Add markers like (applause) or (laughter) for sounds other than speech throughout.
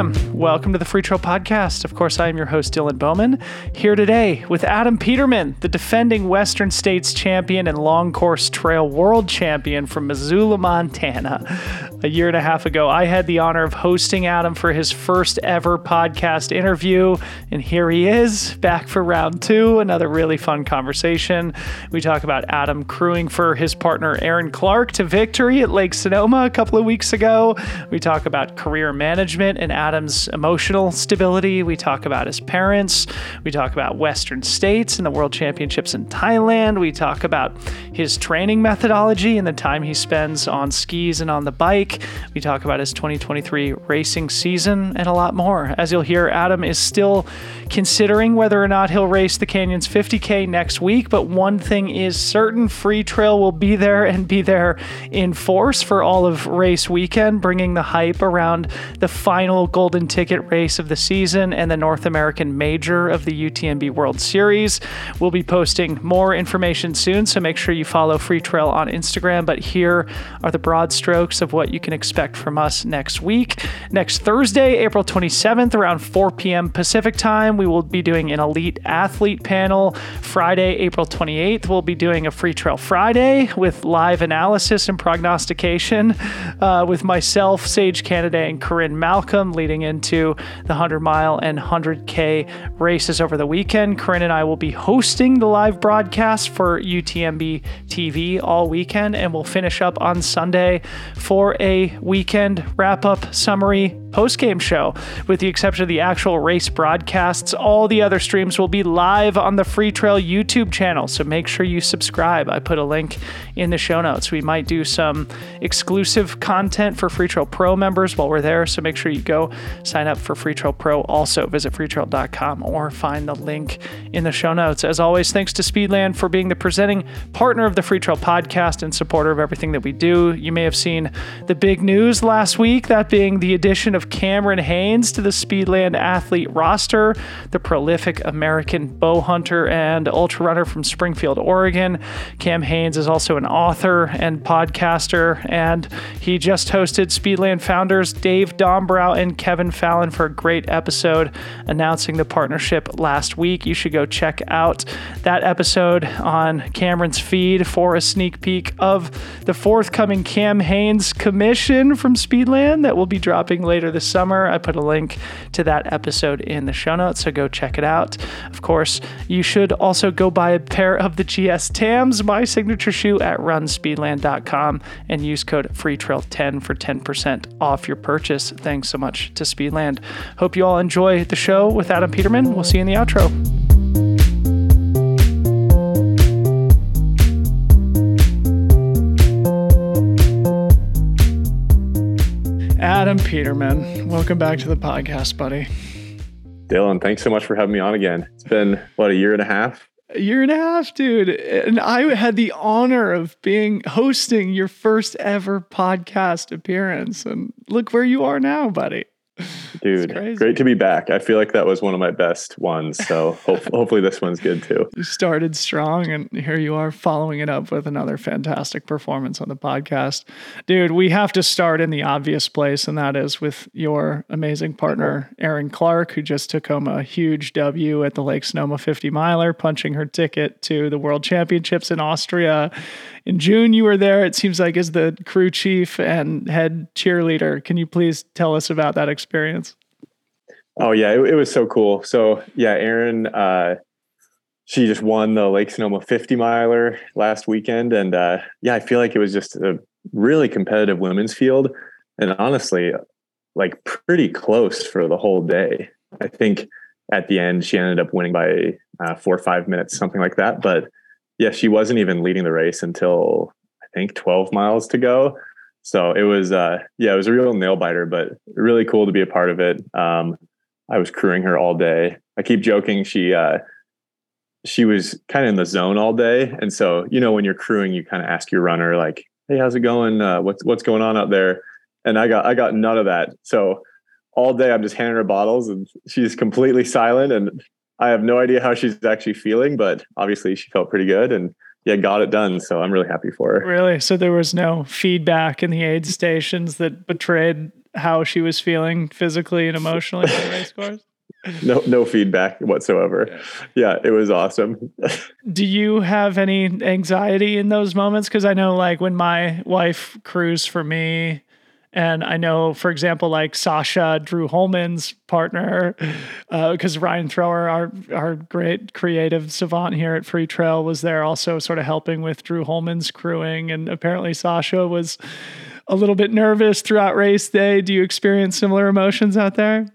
Hey. Welcome to the Free Trail Podcast. Of course, I am your host, Dylan Bowman, here today with Adam Peterman, the defending Western States champion and long course trail world champion from Missoula, Montana. A year and a half ago, I had the honor of hosting Adam for his first ever podcast interview. And here he is, back for round two. Another really fun conversation. We talk about Adam crewing for his partner, Erin Clark, to victory at Lake Sonoma a couple of weeks ago. We talk about career management and Adam's emotional stability. We talk about his parents. We talk about Western States and the World Championships in Thailand. We talk about his training methodology and the time he spends on skis and on the bike. We talk about his 2023 racing season and a lot more. As you'll hear, Adam is still considering whether or not he'll race the Canyons 50K next week, but one thing is certain Free Trail will be there and be there in force for all of race weekend, bringing the hype around the final final golden ticket race of the season and the North American major of the UTMB World Series. We'll be posting more information soon, so make sure you follow Free Trail on Instagram. But here are the broad strokes of what you can expect from us next week. Next Thursday, April 27th, around 4 p.m. Pacific time, we will be doing an elite athlete panel. Friday, April 28th, we'll be doing a Free Trail Friday with live analysis and prognostication uh, with myself, Sage Canaday, and Corinne Malcolm leading into the 100 mile and 100K races over the weekend. Corinne and I will be hosting the live broadcast for UTMB TV all weekend, and we'll finish up on Sunday for a weekend wrap up summary post game show. With the exception of the actual race broadcasts, all the other streams will be live on the Free Trail YouTube channel. So make sure you subscribe. I put a link in the show notes. We might do some exclusive content for Free Trail Pro members while we're there. So make sure you go sign up for Free Trail Pro. Also, visit freetrail.com or find the link in the show notes. As always, thanks to Speedland for being the presenting partner of the Free Trail podcast and supporter of everything that we do. You may have seen the big news last week, that being the addition of Cameron Hanes to the Speedland athlete roster, the prolific American bow hunter and ultra runner from Springfield, Oregon. Cam Hanes is also an author and podcaster, and he just hosted Speedland founders Dave Dombrow and Kevin Fallon for a great episode announcing the partnership last week. You should go check out that episode on Cameron's feed for a sneak peek of the forthcoming Cam Hanes commission from Speedland that will be dropping later this summer. I put a link to that episode in the show notes, so go check it out. Of course, you should also go buy a pair of the GS Tams, my signature shoe, at runspeedland.com and use code FreeTrail10 for 10% off your purchase. Thanks so much to Speedland. Hope you all enjoy the show with Adam Peterman. We'll see you in the outro. Adam Peterman, welcome back to the podcast, buddy. Dylan, thanks so much for having me on again. It's been, what, a year and a half? A year and a half, dude. And I had the honor of being hosting your first ever podcast appearance. And look where you are now, buddy. (laughs) Dude, great to be back. I feel like that was one of my best ones. So (laughs) hopefully this one's good too. You started strong and here you are following it up with another fantastic performance on the podcast. Dude, we have to start in the obvious place, and that is with your amazing partner, Erin Clark, who just took home a huge W at the Lake Sonoma 50 miler, punching her ticket to the World Championships in Austria in June, you were there, it seems like, as the crew chief and head cheerleader. Can you please tell us about that experience? Oh, yeah, it, it was so cool. So, yeah, Erin, uh, she just won the Lake Sonoma 50 miler last weekend. And uh, yeah, I feel like it was just a really competitive women's field. And honestly, like pretty close for the whole day. I think at the end, she ended up winning by uh, four or five minutes, something like that. But yeah, she wasn't even leading the race until I think 12 miles to go. So it was, uh, yeah, it was a real nail biter, but really cool to be a part of it. Um, I was crewing her all day. I keep joking. She, uh, she was kind of in the zone all day. And so, you know, when you're crewing, you kind of ask your runner like, Hey, how's it going? Uh, what's, what's going on out there? And I got, I got none of that. So all day I'm just handing her bottles and she's completely silent and I have no idea how she's actually feeling, but obviously she felt pretty good. And yeah, got it done. So I'm really happy for her. Really? So there was no feedback in the aid stations that betrayed how she was feeling physically and emotionally in the race (laughs) course? no no feedback whatsoever yeah it was awesome (laughs) do you have any anxiety in those moments because i know like when my wife crews for me and I know, for example, like Sasha, Drew Holman's partner, because uh, Ryan Thrower, our our great creative savant here at Free Trail, was there also sort of helping with Drew Holman's crewing. And apparently Sasha was a little bit nervous throughout race day. Do you experience similar emotions out there?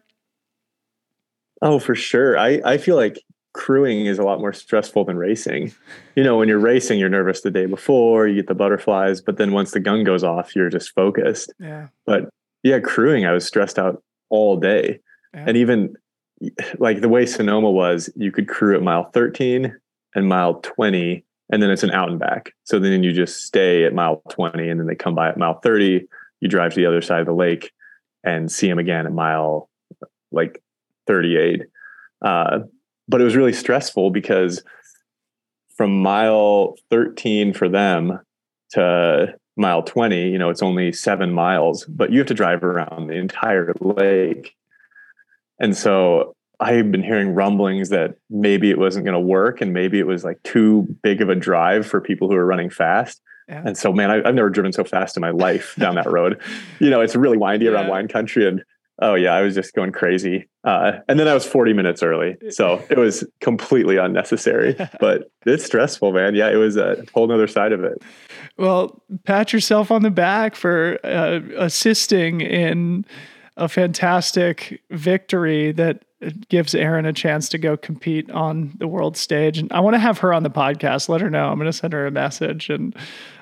Oh, for sure. I, I feel like crewing is a lot more stressful than racing. You know, when you're racing, you're nervous the day before, you get the butterflies, but then once the gun goes off, you're just focused. Yeah. But yeah, crewing, I was stressed out all day. Yeah. And even like the way Sonoma was, you could crew at mile 13 and mile 20, and then it's an out and back. So then you just stay at mile 20, and then they come by at mile 30. You drive to the other side of the lake and see them again at mile like 38. Uh, but it was really stressful because from mile 13 for them to mile 20, you know, it's only seven miles, but you have to drive around the entire lake. And so I've been hearing rumblings that maybe it wasn't going to work and maybe it was like too big of a drive for people who are running fast. Yeah. And so, man, I, have never driven so fast in my life down that road. (laughs) You know, it's really windy yeah. around wine country. And Oh yeah, I was just going crazy. Uh, and then I was 40 minutes early. So it was completely unnecessary, (laughs) but it's stressful, man. Yeah, it was a whole other side of it. Well, pat yourself on the back for uh, assisting in a fantastic victory that gives Erin a chance to go compete on the world stage. And I want to have her on the podcast. Let her know. I'm going to send her a message and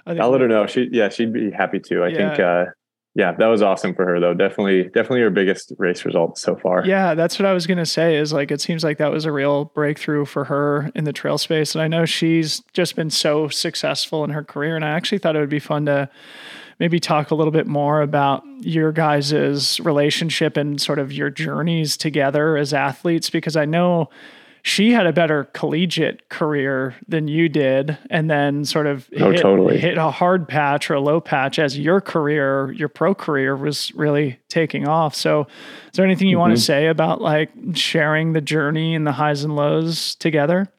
I'll let her know. She, yeah, she'd be happy to. I yeah. think, uh, yeah, that was awesome for her though. Definitely, definitely her biggest race result so far. Yeah, that's what I was gonna say. Is like it seems like that was a real breakthrough for her in the trail space, and I know she's just been so successful in her career. And I actually thought it would be fun to maybe talk a little bit more about your guys' relationship and sort of your journeys together as athletes, because I know she had a better collegiate career than you did and then sort of oh, hit, totally. hit a hard patch or a low patch as your career your pro career was really taking off. So is there anything you mm-hmm. want to say about like sharing the journey and the highs and lows together?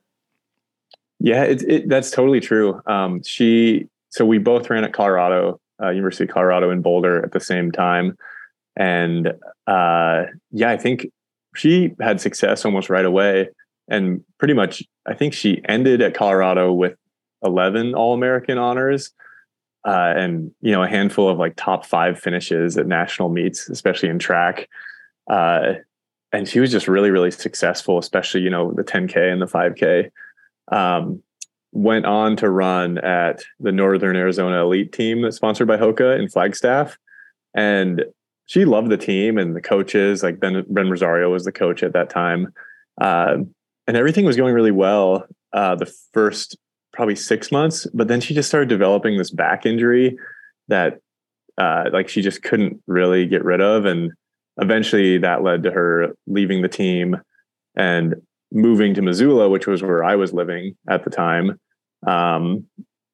Yeah it, it, that's totally true. Um, she so we both ran at colorado uh, university of colorado in boulder at the same time. And uh, yeah i think she had success almost right away and pretty much I think she ended at Colorado with 11 All American honors. Uh, and you know a handful of like top five finishes at national meets, especially in track. Uh, and she was just really, really successful, especially you know the 10k and the 5k. Um, went on to run at the Northern Arizona Elite team sponsored by Hoka in Flagstaff, and she loved the team and the coaches. Like Ben Ben Rosario was the coach at that time. Uh, and everything was going really well uh, the first probably six months, but then she just started developing this back injury that uh, like she just couldn't really get rid of, and eventually that led to her leaving the team and moving to Missoula, which was where I was living at the time. Um,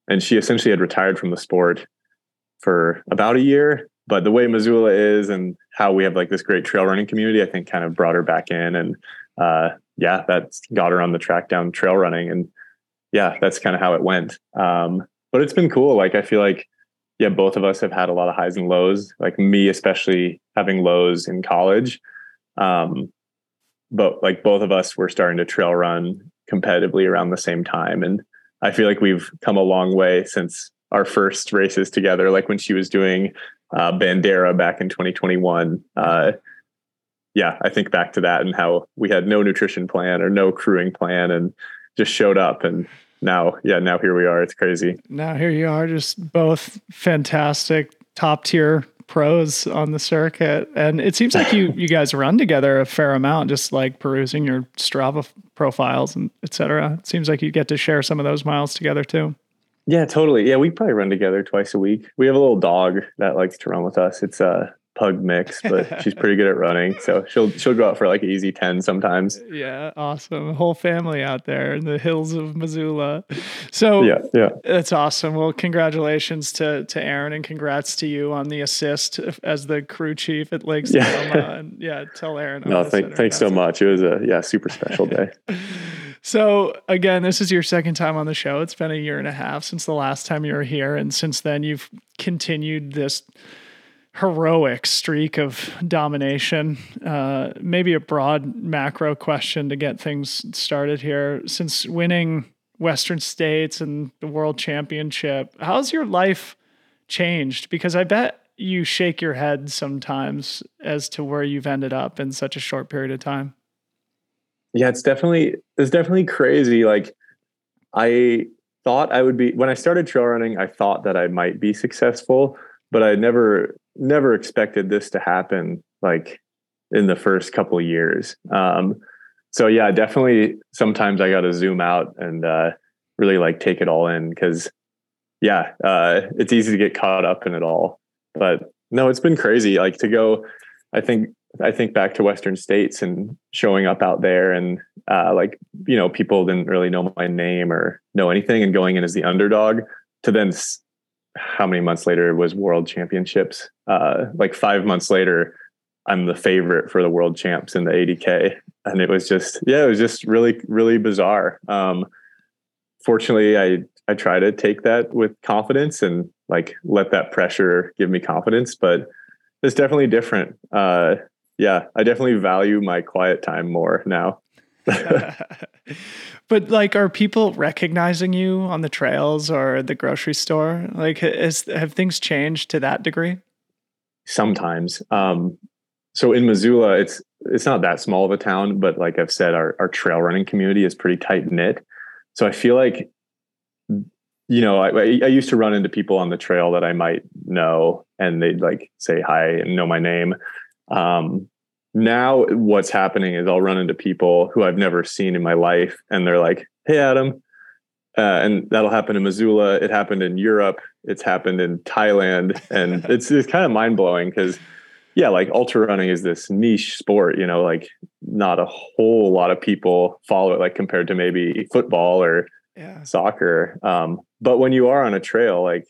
and she essentially had retired from the sport for about a year. But the way Missoula is and how we have like this great trail running community, I think kind of brought her back in and uh, yeah, that got her on the track down trail running. And yeah, that's kind of how it went. Um, but it's been cool. Like, I feel like, yeah, both of us have had a lot of highs and lows, like me, especially having lows in college. Um, but like both of us were starting to trail run competitively around the same time. And I feel like we've come a long way since our first races together, like when she was doing uh, Bandera back in 2021. Uh, yeah, I think back to that and how we had no nutrition plan or no crewing plan and just showed up and now, yeah, now here we are. It's crazy. Now here you are, just both fantastic top tier pros on the circuit. And it seems like you you guys run together a fair amount, just like perusing your Strava profiles and etc. It seems like you get to share some of those miles together too. Yeah, totally. Yeah, we probably run together twice a week. We have a little dog that likes to run with us. It's uh pug mix, but she's pretty good at running. So (laughs) she'll she'll go out for like easy 10 sometimes. Yeah, awesome. Whole family out there in the hills of Missoula. So yeah, yeah. That's awesome. Well, congratulations to to Erin and congrats to you on the assist as the crew chief at Lake Sonoma. Yeah. and yeah, tell Erin. (laughs) No, thank, thanks so much. It was a yeah, super special day. (laughs) So, again, this is your second time on the show. It's been a year and a half since the last time you were here. And since then, you've continued this heroic streak of domination. Uh, maybe a broad macro question to get things started here. Since winning Western States and the World Championship, how's your life changed? Because I bet you shake your head sometimes as to where you've ended up in such a short period of time yeah it's definitely it's definitely crazy like i thought i would be when i started trail running i thought that i might be successful but i never never expected this to happen like in the first couple years. Um so yeah definitely sometimes i got to zoom out and uh really like take it all in because yeah uh it's easy to get caught up in it all. But no it's been crazy like to go i think I think back to Western States and showing up out there and uh, like you know people didn't really know my name or know anything and going in as the underdog to then how many months later was World Championships? Uh, like five months later, I'm the favorite for the World Champs in the 80k, and it was just yeah, it was just really really bizarre. Um, fortunately, I I try to take that with confidence and like let that pressure give me confidence, but it's definitely different. Uh, yeah, I definitely value my quiet time more now. (laughs) but like, are people recognizing you on the trails or the grocery store? Like, is, have things changed to that degree? Sometimes. Um, so in Missoula, it's it's not that small of a town, but like I've said, our our trail running community is pretty tight knit. So I feel like, you know, I, I used to run into people on the trail that I might know, and they'd like say hi and know my name. Um, now what's happening is I'll run into people who I've never seen in my life, and they're like, "Hey, Adam," uh, and that'll happen in Missoula. It happened in Europe. It's happened in Thailand, and (laughs) it's it's kind of mind blowing because, yeah, like ultra running is this niche sport. You know, like not a whole lot of people follow it, like compared to maybe football or yeah. soccer. Um, but when you are on a trail, like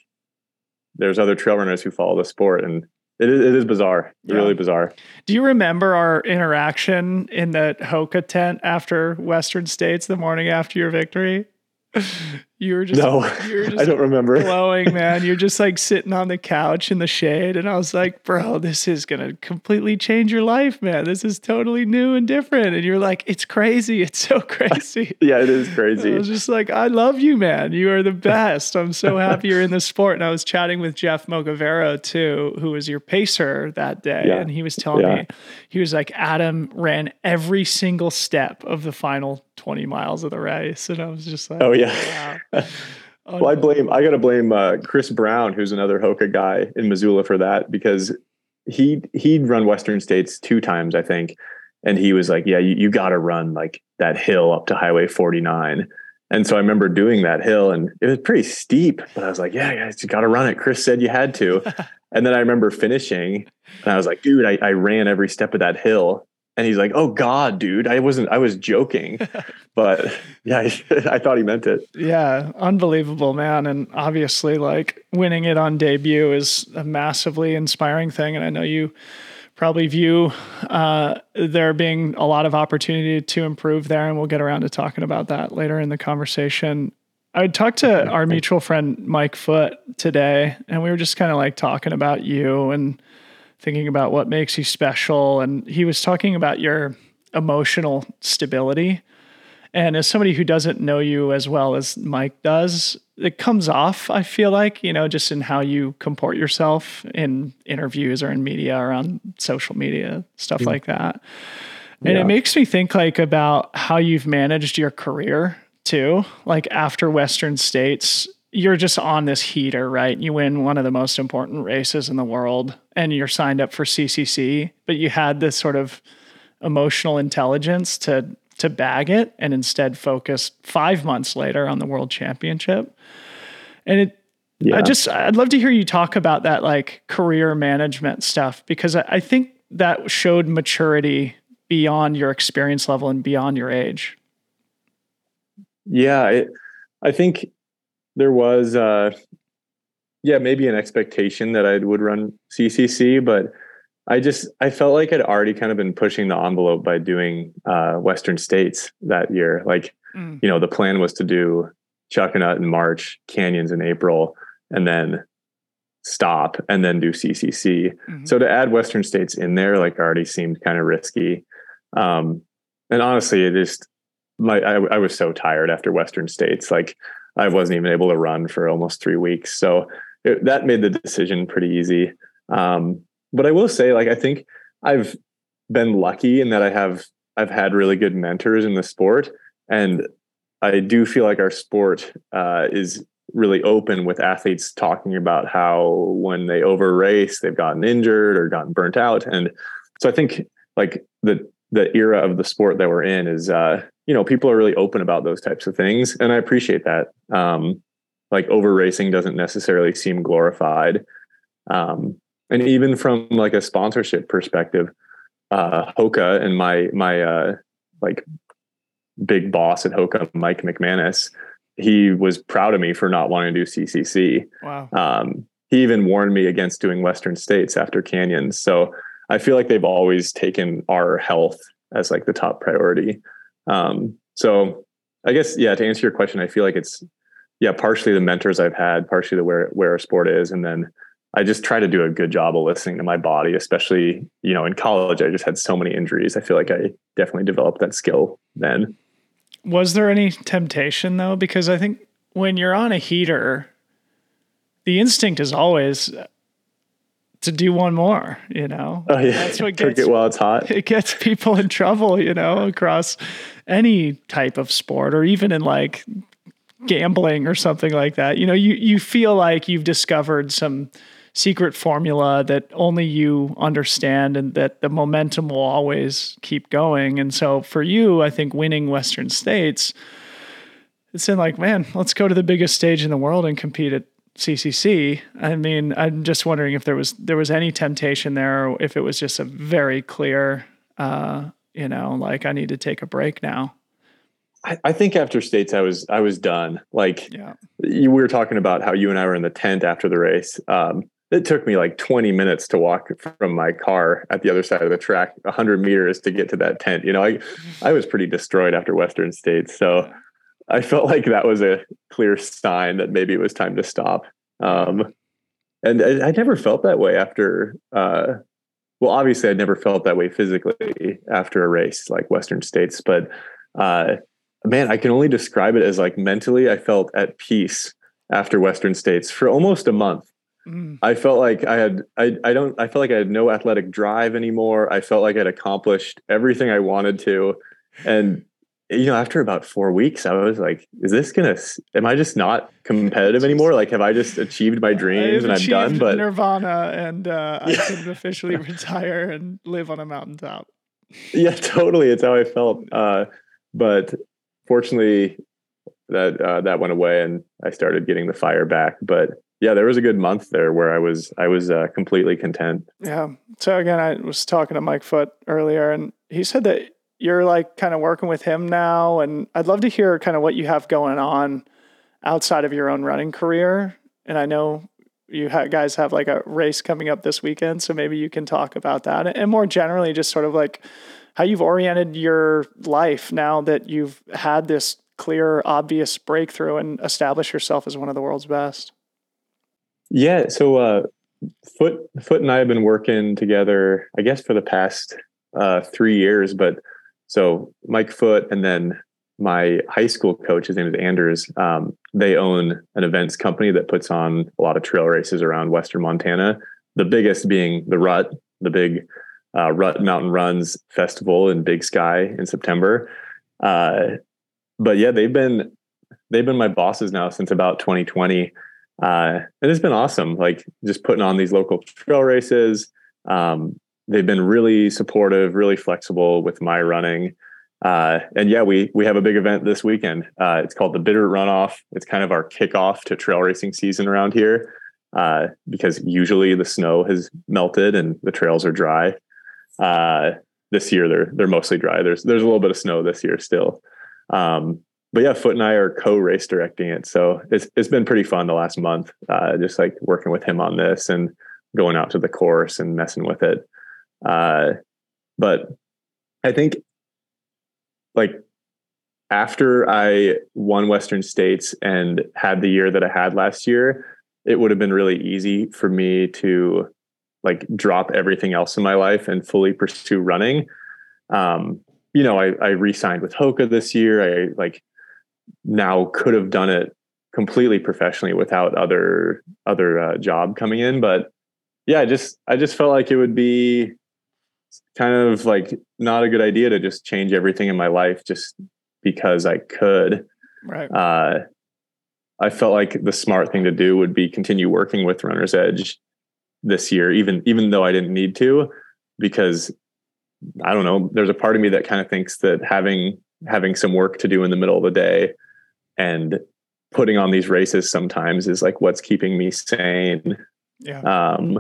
there's other trail runners who follow the sport, and it is, it is bizarre. Yeah. Really bizarre. Do you remember our interaction in the Hoka tent after Western States the morning after your victory? (laughs) You were just no, you were (laughs) just I don't remember. Glowing, (laughs) man. You're just like sitting on the couch in the shade, and I was like, "Bro, this is gonna completely change your life, man. This is totally new and different." And you're like, "It's crazy. It's so (laughs) crazy." yeah, it is crazy. I was just like, "I love you, man. You are the best. I'm so happy you're in the sport." And I was chatting with Jeff Mogavero too, who was your pacer that day, yeah. and he was telling yeah. me, he was like, "Adam ran every single step of the final 20 miles of the race," and I was just like, "Oh yeah." Wow. Well, I blame. I got to blame uh, Chris Brown, who's another Hoka guy in Missoula, for that because he he'd run Western States two times, I think, and he was like, "Yeah, you, you got to run like that hill up to Highway 49." And so I remember doing that hill, and it was pretty steep, but I was like, "Yeah, guys, you got to run it." Chris said you had to, (laughs) and then I remember finishing, and I was like, "Dude, I, I ran every step of that hill." And he's like, "Oh God, dude, I wasn't. I was joking, (laughs) but yeah, (laughs) I, thought he meant it." Yeah, unbelievable, man. And obviously, like winning it on debut is a massively inspiring thing. And I know you probably view uh, there being a lot of opportunity to improve there, and we'll get around to talking about that later in the conversation. I talked to our mutual friend Mike Foot today, and we were just kind of like talking about you and thinking about what makes you special. And he was talking about your emotional stability. And as somebody who doesn't know you as well as Mike does, it comes off, I feel like, you know, just in how you comport yourself in interviews or in media or on social media, stuff like that. And yeah. it makes me think like about how you've managed your career too. Like after Western States, you're just on this heater, right? You win one of the most important races in the world and you're signed up for CCC, but you had this sort of emotional intelligence to to bag it and instead focus 5 months later on the world championship. And it yeah. I just I'd love to hear you talk about that like career management stuff because I, I think that showed maturity beyond your experience level and beyond your age. Yeah, it, I think there was uh yeah, maybe an expectation that I would run CCC, but I just I felt like I'd already kind of been pushing the envelope by doing uh, Western States that year. Like, mm. you know, the plan was to do Chuckanut in March, Canyons in April, and then stop and then do CCC. Mm-hmm. So to add Western States in there, like already seemed kind of risky. Um, and honestly, it just my I, I was so tired after Western States. Like I wasn't even able to run for almost three weeks. So it, that made the decision pretty easy. Um, but I will say, like, I think I've been lucky in that I have I've had really good mentors in the sport, and I do feel like our sport uh, is really open with athletes talking about how when they over race they've gotten injured or gotten burnt out, and so I think like the the era of the sport that we're in is uh, you know people are really open about those types of things, and I appreciate that. Um, like over racing doesn't necessarily seem glorified. Um, and even from like a sponsorship perspective, uh, Hoka and my my uh, like big boss at Hoka, Mike McManus, he was proud of me for not wanting to do CCC. Wow. Um, he even warned me against doing Western States after Canyons. So I feel like they've always taken our health as like the top priority. Um, so I guess yeah, to answer your question, I feel like it's yeah, partially the mentors I've had, partially the where where our sport is, and then I just try to do a good job of listening to my body, especially, you know, in college, I just had so many injuries. I feel like I definitely developed that skill then. Was there any temptation though? Because I think when you're on a heater, the instinct is always to do one more, you know? (laughs) Oh yeah. That's what gets, it while it's hot. (laughs) It gets people in trouble, you know, across any type of sport or even in like gambling or something like that. You know, you, you feel like you've discovered some, secret formula that only you understand and that the momentum will always keep going. And so for you, I think winning Western States, it's in like, man, let's go to the biggest stage in the world and compete at CCC. I mean, I'm just wondering if there was there was any temptation there, or if it was just a very clear, uh, you know, like I need to take a break now. I, I think after states, I was I was done. Like yeah. you, we were talking about how you and I were in the tent after the race. Um, it took me like 20 minutes to walk from my car at the other side of the track 100 meters to get to that tent you know i i was pretty destroyed after western states so i felt like that was a clear sign that maybe it was time to stop um, and I, I, never felt that way after uh, well obviously i never felt that way physically after a race like western states but uh, man i can only describe it as like mentally i felt at peace after western states for almost a month Mm. I felt like I had I I don't I felt like I had no athletic drive anymore. I felt like I'd accomplished everything I wanted to. And you know, after about four weeks, I was like, is this gonna am I just not competitive anymore? Like have I just achieved my (laughs) dreams and I'm done? But Nirvana and uh, I (laughs) can officially retire and live on a mountaintop. Yeah, totally. It's how I felt. Uh, but fortunately that uh, that went away and I started getting the fire back. But yeah, there was a good month there where I was I was uh, completely content. Yeah. So again, I was talking to Mike Foot earlier, and he said that you're like kind of working with him now, and I'd love to hear kind of what you have going on outside of your own running career. And I know you guys have like a race coming up this weekend, so maybe you can talk about that, and more generally, just sort of like how you've oriented your life now that you've had this clear, obvious breakthrough and established yourself as one of the world's best. Yeah. So uh, Foot Foot and I have been working together, I guess, for the past uh, three years. But so Mike Foot and then my high school coach, his name is Anders. Um, they own an events company that puts on a lot of trail races around Western Montana. The biggest being the Rut, the big uh, Rut Mountain Runs Festival in Big Sky in September. Uh, but yeah, they've been they've been my bosses now since about 2020 uh, and it's been awesome. Like just putting on these local trail races. Um, they've been really supportive, really flexible with my running. Uh, and yeah, we we have a big event this weekend. Uh, it's called the Bitter Runoff. It's kind of our kickoff to trail racing season around here uh, because usually the snow has melted and the trails are dry. Uh, this year they're they're mostly dry. There's there's a little bit of snow this year still. Um, but yeah, Foot and I are co-race directing it, so it's it's been pretty fun the last month. Uh, just like working with him on this and going out to the course and messing with it. Uh, but I think like after I won Western States and had the year that I had last year, it would have been really easy for me to like drop everything else in my life and fully pursue running. Um, you know, I, I re-signed with Hoka this year. I like now could have done it completely professionally without other other uh, job coming in, but yeah, I just I just felt like it would be kind of like not a good idea to just change everything in my life just because I could. Right. Uh, I felt like the smart thing to do would be continue working with Runner's Edge this year, even even though I didn't need to, because I don't know. There's a part of me that kind of thinks that having having some work to do in the middle of the day and putting on these races sometimes is like what's keeping me sane. Yeah. Um,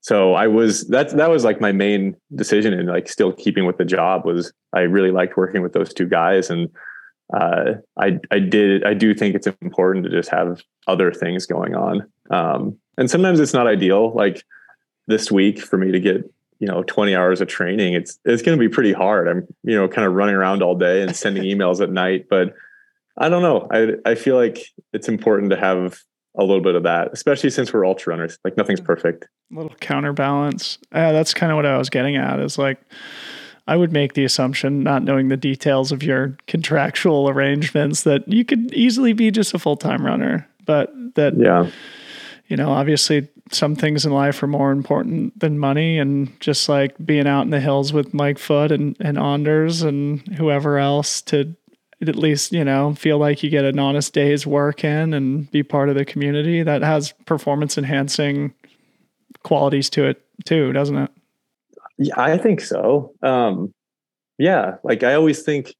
so I was that that was like my main decision and like still keeping with the job was I really liked working with those two guys and uh, I I did I do think it's important to just have other things going on um, and sometimes it's not ideal like this week for me to get you know 20 hours of training it's it's going to be pretty hard I'm you know kind of running around all day and sending emails at night but I don't know I I feel like it's important to have a little bit of that, especially since we're ultra runners. Like nothing's perfect. A little counterbalance. Uh, that's kind of what I was getting at. Is like I would make the assumption, not knowing the details of your contractual arrangements, that you could easily be just a full time runner, but that yeah, you know, obviously some things in life are more important than money, and just like being out in the hills with Mike Foot and and Anders and whoever else to at least you know feel like you get an honest day's work in and be part of the community that has performance enhancing qualities to it too doesn't it? Yeah i think so. Um yeah like i always think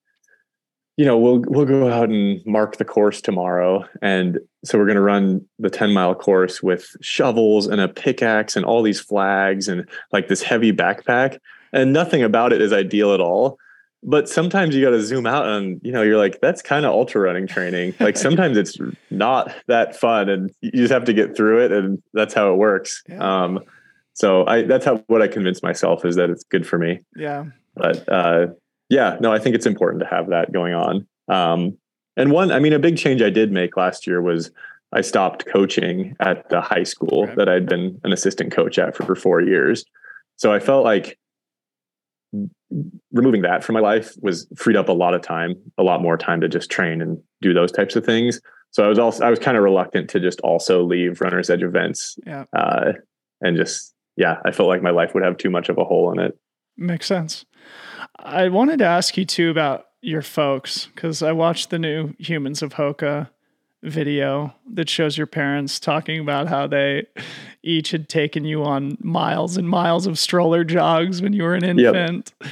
you know we'll we'll go out and mark the course tomorrow and so we're going to run the 10 mile course with shovels and a pickaxe and all these flags and like this heavy backpack. And nothing about it is ideal at all. But sometimes you got to zoom out and you know you're like that's kind of ultra running training. (laughs) Like sometimes it's not that fun and you just have to get through it and that's how it works. Yeah. um so i that's how what i convince myself is that it's good for me. Yeah. But uh yeah no i think it's important to have that going on. Um and one i mean a big change i did make last year was i stopped coaching at the high school that i'd been an assistant coach at for, for four years so i felt like removing that from my life was freed up a lot of time, a lot more time to just train and do those types of things. So I was also I was kind of reluctant to just also leave Runner's Edge events, yeah, uh, and just yeah, I felt like my life would have too much of a hole in it. Makes sense. I wanted to ask you too about your folks because I watched the new Humans of Hoka video that shows your parents talking about how they each had taken you on miles and miles of stroller jogs when you were an infant. Yep.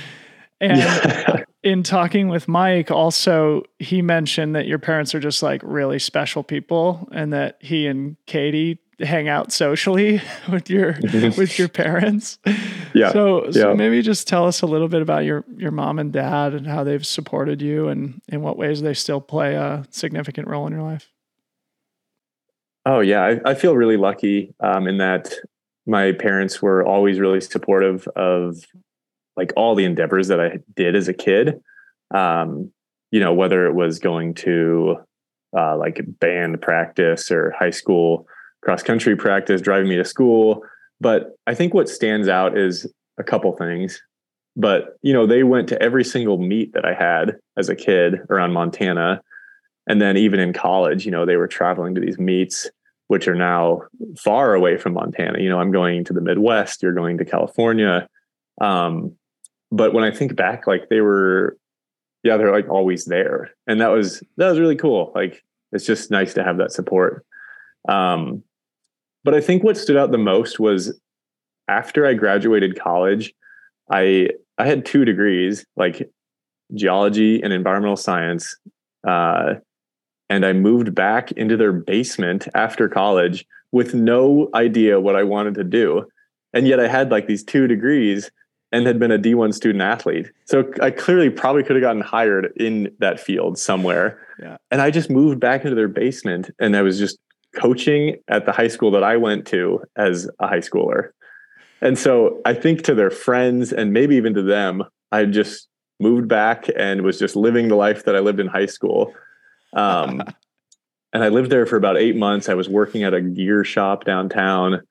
And yeah. (laughs) in talking with Mike, also, he mentioned that your parents are just like really special people and that he and Katie hang out socially (laughs) with your (laughs) with your parents. Yeah. So, so yeah. maybe just tell us a little bit about your your mom and dad and how they've supported you and in what ways they still play a significant role in your life. Oh yeah, I, I feel really lucky um, in that my parents were always really supportive of like all the endeavors that I did as a kid. Um, you know, whether it was going to uh, like band practice or high school cross country practice, driving me to school. But I think what stands out is a couple things. But you know, they went to every single meet that I had as a kid around Montana. And then even in college you know they were traveling to these meets which are now far away from montana. You know i'm going to the midwest you're going to california. Um, but when i think back like they were yeah they're like always there. And that was that was really cool. Like it's just nice to have that support. Um, but i think what stood out the most was after i graduated college i i had two degrees like geology and environmental science. Uh, and I moved back into their basement after college with no idea what I wanted to do. And yet I had like these two degrees and had been a D1 student athlete. So I clearly probably could have gotten hired in that field somewhere. Yeah. And I just moved back into their basement and I was just coaching at the high school that I went to as a high schooler. And so I think to their friends and maybe even to them, I just moved back and was just living the life that I lived in high school. Um, (laughs) and I lived there for about eight months. I was working at a gear shop downtown.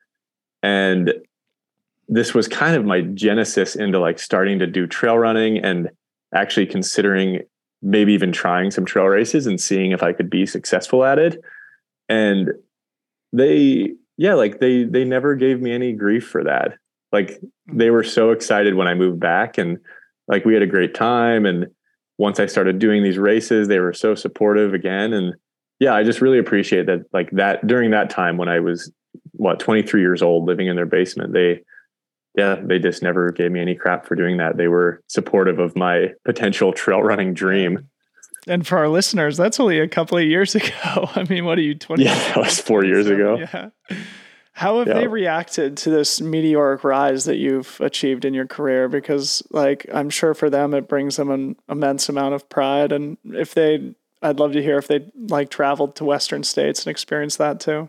And this was kind of my genesis into like starting to do trail running and actually considering maybe even trying some trail races and seeing if I could be successful at it. And they, yeah, like they they never gave me any grief for that. Like mm. they were so excited when I moved back and like we had a great time. And once I started doing these races, they were so supportive again. And yeah, I just really appreciate that like that during that time when I was what 23 years old living in their basement, they yeah, they just never gave me any crap for doing that. They were supportive of my potential trail running dream. And for our listeners, that's only a couple of years (laughs) ago. I mean, what are you, 20? Yeah, that was four years ago. (laughs) Yeah. How have they reacted to this meteoric rise that you've achieved in your career? Because, like, I'm sure for them it brings them an immense amount of pride. And if they, I'd love to hear if they like traveled to Western states and experienced that too.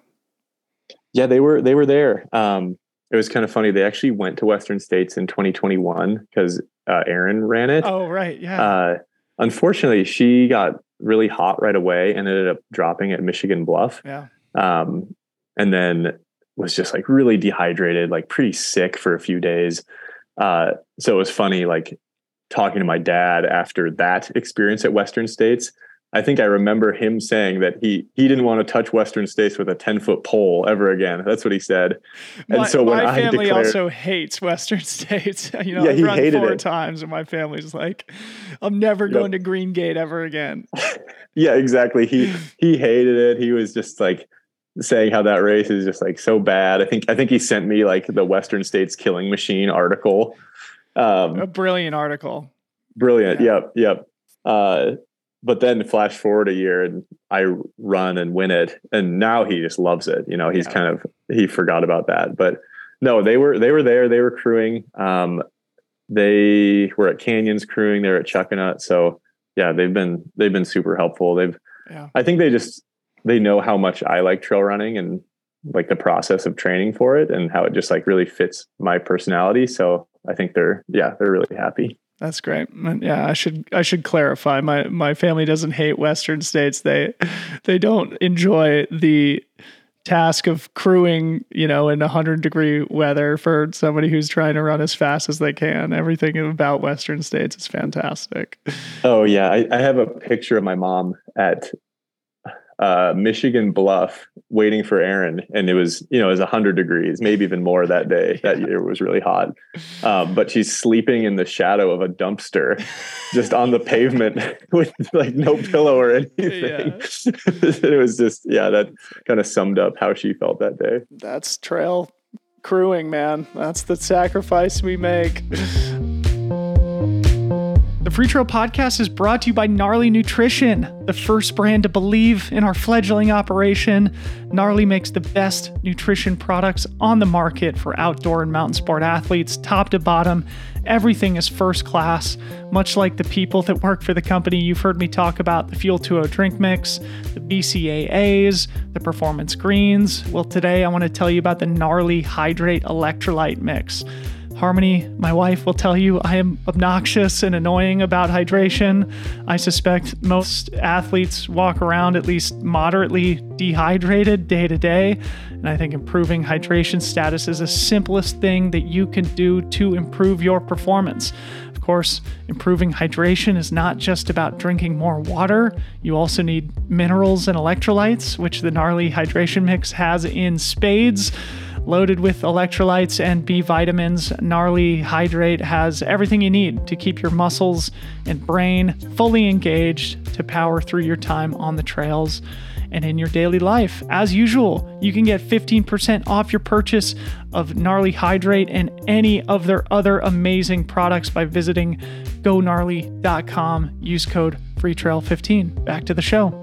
Yeah, they were they were there. Um, it was kind of funny. They actually went to Western States in 2021 because uh, Erin ran it. Oh, right. Yeah. Uh, unfortunately, she got really hot right away and ended up dropping at Michigan Bluff. Yeah. Um, and then was just like really dehydrated, like pretty sick for a few days. Uh, so it was funny, like talking to my dad after that experience at Western States I think I remember him saying that he he didn't want to touch Western States with a ten foot pole ever again. That's what he said. And my, so when my family declared, also hates Western (laughs) States. (laughs) You know, yeah, I've he run hated four it. times, and my family's like, "I'm never yep. going to Green Gate ever again." (laughs) yeah, exactly. He he hated it. He was just like saying how that race is just like so bad. I think I think he sent me like the Western States Killing Machine article. Um, a brilliant article. Brilliant. Yeah. Yep. Yep. Uh, but then flash forward a year and I run and win it. And now he just loves it. You know, he's yeah. kind of, he forgot about that, but no, they were, they were there, they were crewing. Um, they were at canyons crewing, they're at Chuckanut. So yeah, they've been, they've been super helpful. They've, yeah. I think they just, they know how much I like trail running and like the process of training for it and how it just like really fits my personality. So I think they're, yeah, they're really happy. That's great. Yeah, I should I should clarify. My my family doesn't hate Western states. They they don't enjoy the task of crewing, you know, in 100 degree weather for somebody who's trying to run as fast as they can. Everything about Western states is fantastic. Oh yeah, I, I have a picture of my mom at uh, Michigan Bluff waiting for Erin, and it was you know it was hundred degrees, maybe even more that day. (laughs) That year was really hot, um, but she's sleeping in the shadow of a dumpster, just on the pavement (laughs) with like no pillow or anything. Yeah. (laughs) it was just yeah, that kind of summed up how she felt that day. That's trail crewing, man. That's the sacrifice we make. The Free Trail Podcast is brought to you by Gnarly Nutrition, the first brand to believe in our fledgling operation. Gnarly makes the best nutrition products on the market for outdoor and mountain sport athletes, top to bottom. Everything is first class, much like the people that work for the company. You've heard me talk about the Fuel 2.0 drink mix, the BCAAs, the Performance Greens. Well, today I want to tell you about the Gnarly Hydrate Electrolyte Mix. Harmony, my wife, will tell you I am obnoxious and annoying about hydration. I suspect most athletes walk around at least moderately dehydrated day to day. And I think improving hydration status is the simplest thing that you can do to improve your performance. Of course, improving hydration is not just about drinking more water. You also need minerals and electrolytes, which the Gnarly Hydration Mix has in spades. Loaded with electrolytes and B vitamins. Gnarly Hydrate has everything you need to keep your muscles and brain fully engaged to power through your time on the trails and in your daily life. As usual, you can get 15% off your purchase of Gnarly Hydrate and any of their other amazing products by visiting gonarly.com. Use code FreeTrail15. Back to the show.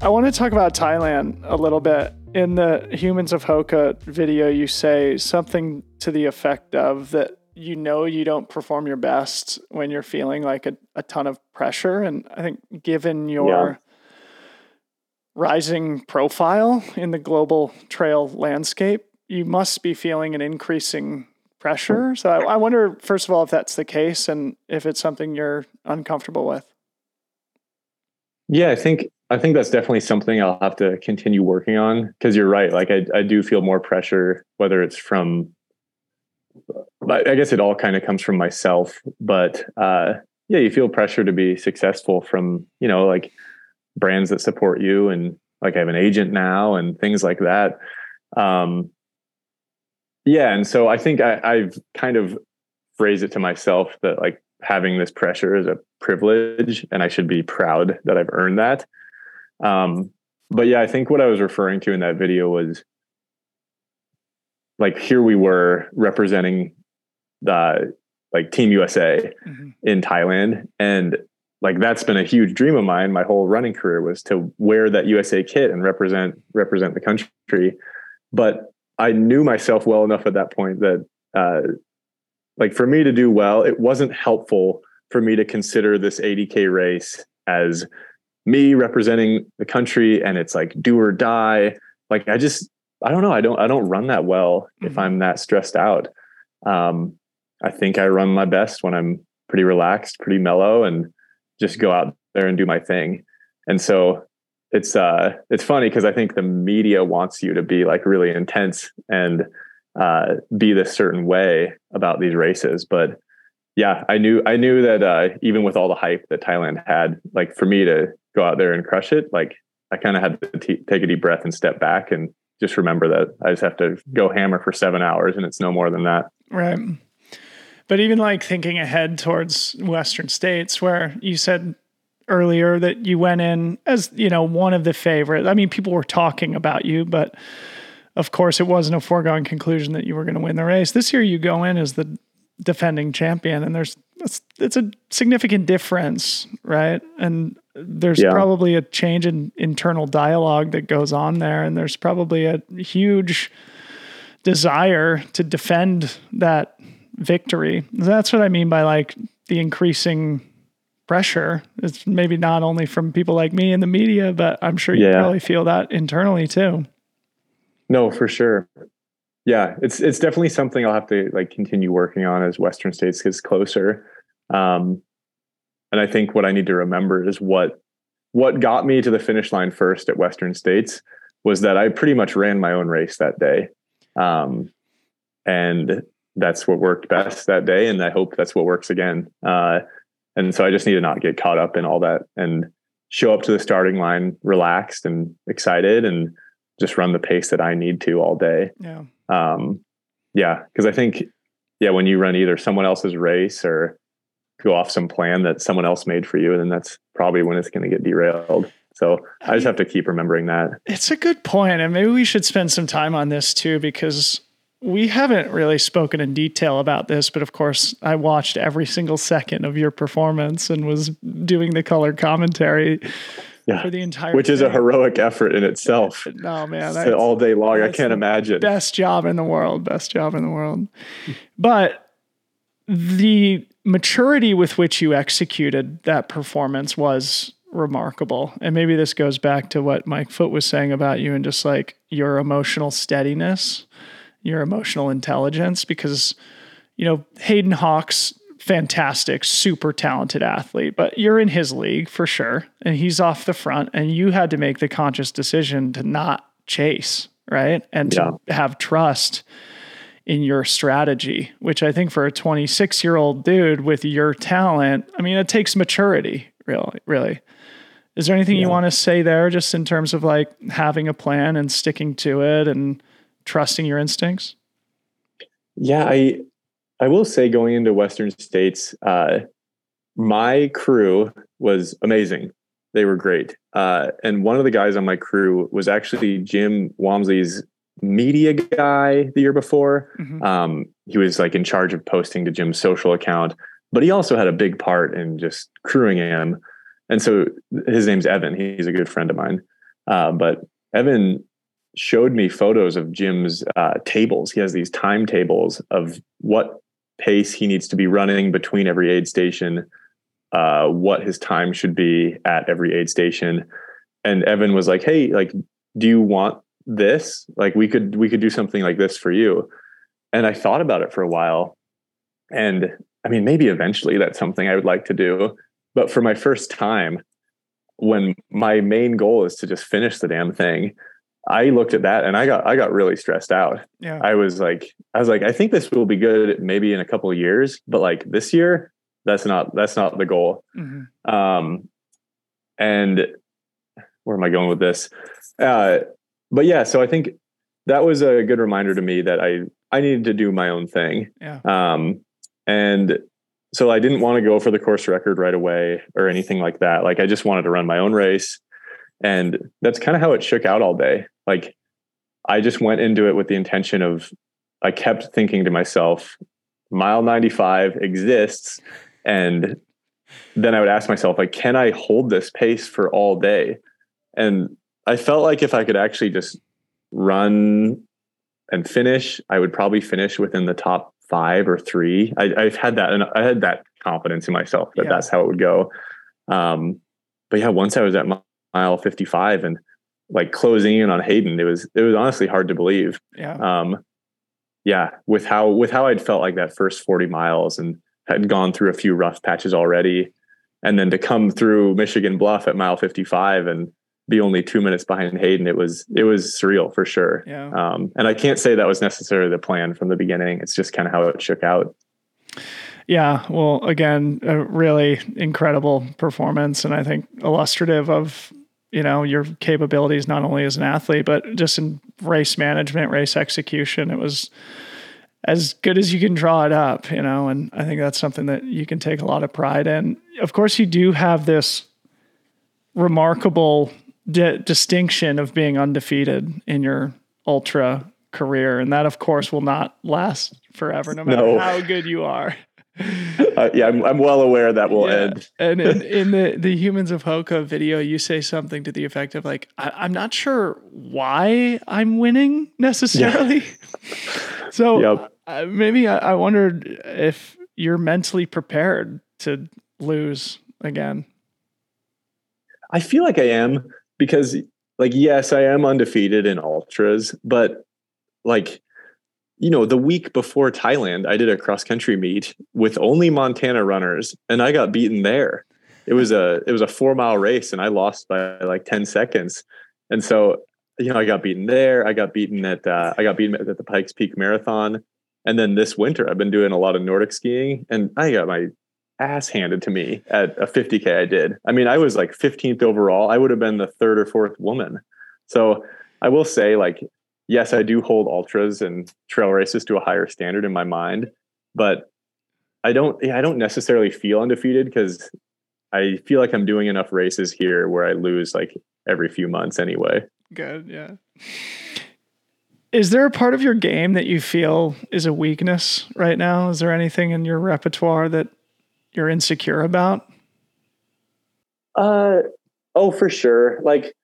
I want to talk about Thailand a little bit. In the Humans of Hoka video, you say something to the effect of that you know you don't perform your best when you're feeling like a, a ton of pressure. And I think given your yeah. rising profile in the global trail landscape, you must be feeling an increasing pressure. So I, I wonder, first of all, if that's the case and if it's something you're uncomfortable with. Yeah, I think I think that's definitely something I'll have to continue working on because you're right. Like I, I do feel more pressure, whether it's from, I guess it all kind of comes from myself, but uh, yeah, you feel pressure to be successful from, you know, like brands that support you and like I have an agent now and things like that. Um, yeah. And so I think I, I've kind of phrased it to myself that like having this pressure is a privilege and I should be proud that I've earned that. Um, but yeah, I think what I was referring to in that video was like here we were representing the like Team USA mm-hmm. in Thailand. And like that's been a huge dream of mine. My whole running career was to wear that USA kit and represent represent the country. But I knew myself well enough at that point that uh, like for me to do well, it wasn't helpful for me to consider this 80k race as me representing the country and it's like do or die. Like i just i don't know. I don't i don't run that well mm-hmm. if i'm that stressed out. Um i think i run my best when i'm pretty relaxed pretty mellow and just go out there and do my thing. And so it's uh it's funny because i think the media wants you to be like really intense and uh be this certain way about these races. But yeah i knew i knew that uh even with all the hype that thailand had like for me to go out there and crush it, like I kind of had to t- take a deep breath and step back and just remember that I just have to go hammer for seven hours and it's no more than that. Right. But even like thinking ahead towards Western states, where you said earlier that you went in as, you know, one of the favorites. I mean, people were talking about you, but of course it wasn't a foregone conclusion that you were going to win the race. This year you go in as the defending champion and there's it's, it's a significant difference, right? And there's yeah. probably a change in internal dialogue that goes on there and there's probably a huge desire to defend that victory. That's what I mean by like the increasing pressure. It's maybe not only from people like me in the media, but I'm sure you yeah. probably feel that internally too. No, for sure. Yeah, it's it's definitely something I'll have to like continue working on as Western States gets closer. Um, and I think what I need to remember is what what got me to the finish line first at Western States was that I pretty much ran my own race that day. Um, and that's what worked best that day. And I hope that's what works again. Uh, and so I just need to not get caught up in all that and show up to the starting line relaxed and excited and just run the pace that I need to all day. Yeah. Um, yeah. Cause I think, yeah, when you run either someone else's race or go off some plan that someone else made for you, and then that's probably when it's going to get derailed. So I just have to keep remembering that. It's a good point, and maybe we should spend some time on this too, because we haven't really spoken in detail about this. But of course, I watched every single second of your performance and was doing the color commentary. Yeah. For the entire which is a heroic effort in itself. (laughs) No man, all day long. I can't imagine. Best job in the world. Best job in the world. But the maturity with which you executed that performance was remarkable. And maybe this goes back to what Mike Foote was saying about you and just like your emotional steadiness, your emotional intelligence, because, you know, Hayden Hawks, fantastic, super talented athlete, but you're in his league for sure. And he's off the front, and you had to make the conscious decision to not chase, right? And yeah. to have trust in your strategy, which I think for a 26 year old dude with your talent, I mean, it takes maturity, really, really. Is there anything yeah. you want to say there just in terms of like having a plan and sticking to it and trusting your instincts? Yeah, I I will say going into Western States, uh, my crew was amazing. They were great. Uh, and one of the guys on my crew was actually Jim Walmsley's media guy the year before. Mm-hmm. Um, he was like in charge of posting to Jim's social account, but he also had a big part in just crewing him. And so his name's Evan. He's a good friend of mine. Uh, but Evan showed me photos of Jim's uh, tables. He has these timetables of what pace he needs to be running between every aid station, uh, what his time should be at every aid station. And Evan was like, "Hey, like, do you want this? Like, we could we could do something like this for you." And I thought about it for a while, and I mean, maybe eventually that's something I would like to do. But for my first time, when my main goal is to just finish the damn thing, I looked at that and I got I got really stressed out. Yeah. I was like I was like I think this will be good maybe in a couple of years, but like this year that's not that's not the goal. Mm-hmm. Um and where am I going with this? Uh but yeah, so I think that was a good reminder to me that I I needed to do my own thing. Yeah. Um and so I didn't want to go for the course record right away or anything like that. Like I just wanted to run my own race. And that's kind of how it shook out all day. Like I just went into it with the intention of, I kept thinking to myself, mile 95 exists. And then I would ask myself, like, can I hold this pace for all day? And I felt like if I could actually just run and finish, I would probably finish within the top five or three. I, have had that, and I had that confidence in myself that yeah. that's how it would go. Um, but yeah, once I was at mile 55 and like closing in on Hayden, it was it was honestly hard to believe. Yeah. Um, yeah, with how with how I'd felt like that first 40 miles and had gone through a few rough patches already. And then to come through Michigan Bluff at mile 55 and be only two minutes behind Hayden, it was it was surreal for sure. Yeah. Um, and I can't say that was necessarily the plan from the beginning. It's just kind of how it shook out. Yeah, well, again, a really incredible performance, and I think illustrative of you know your capabilities not only as an athlete but just in race management race execution it was as good as you can draw it up you know and i think that's something that you can take a lot of pride in of course you do have this remarkable di- distinction of being undefeated in your ultra career and that of course will not last forever no matter no. how good you are (laughs) uh, yeah, I'm, I'm well aware that will yeah. end. and in, (laughs) in, the the humans of Hoka video, you say something to the effect of like, I, am not sure why I'm winning necessarily. Yeah. (laughs) so yep. uh, maybe I, I wondered if you're mentally prepared to lose again. I feel like I am because, like, yes, I am undefeated in ultras, but like you know, the week before Thailand, I did a cross country meet with only Montana runners, and I got beaten there. It was a it was a four mile race, and I lost by like ten seconds. And so, you know, I got beaten there. I got beaten at uh, I got beaten at the Pikes Peak Marathon, and then this winter I've been doing a lot of Nordic skiing, and I got my ass handed to me at a 50k I did. I mean, I was like 15th overall. I would have been the third or fourth woman. So I will say, like, yes, I do hold ultras and trail races to a higher standard in my mind, but I don't I don't necessarily feel undefeated because I feel like I'm doing enough races here where I lose like every few months anyway. Good, yeah. Is there a part of your game that you feel is a weakness right now? Is there anything in your repertoire that you're insecure about? Uh oh, for sure. Like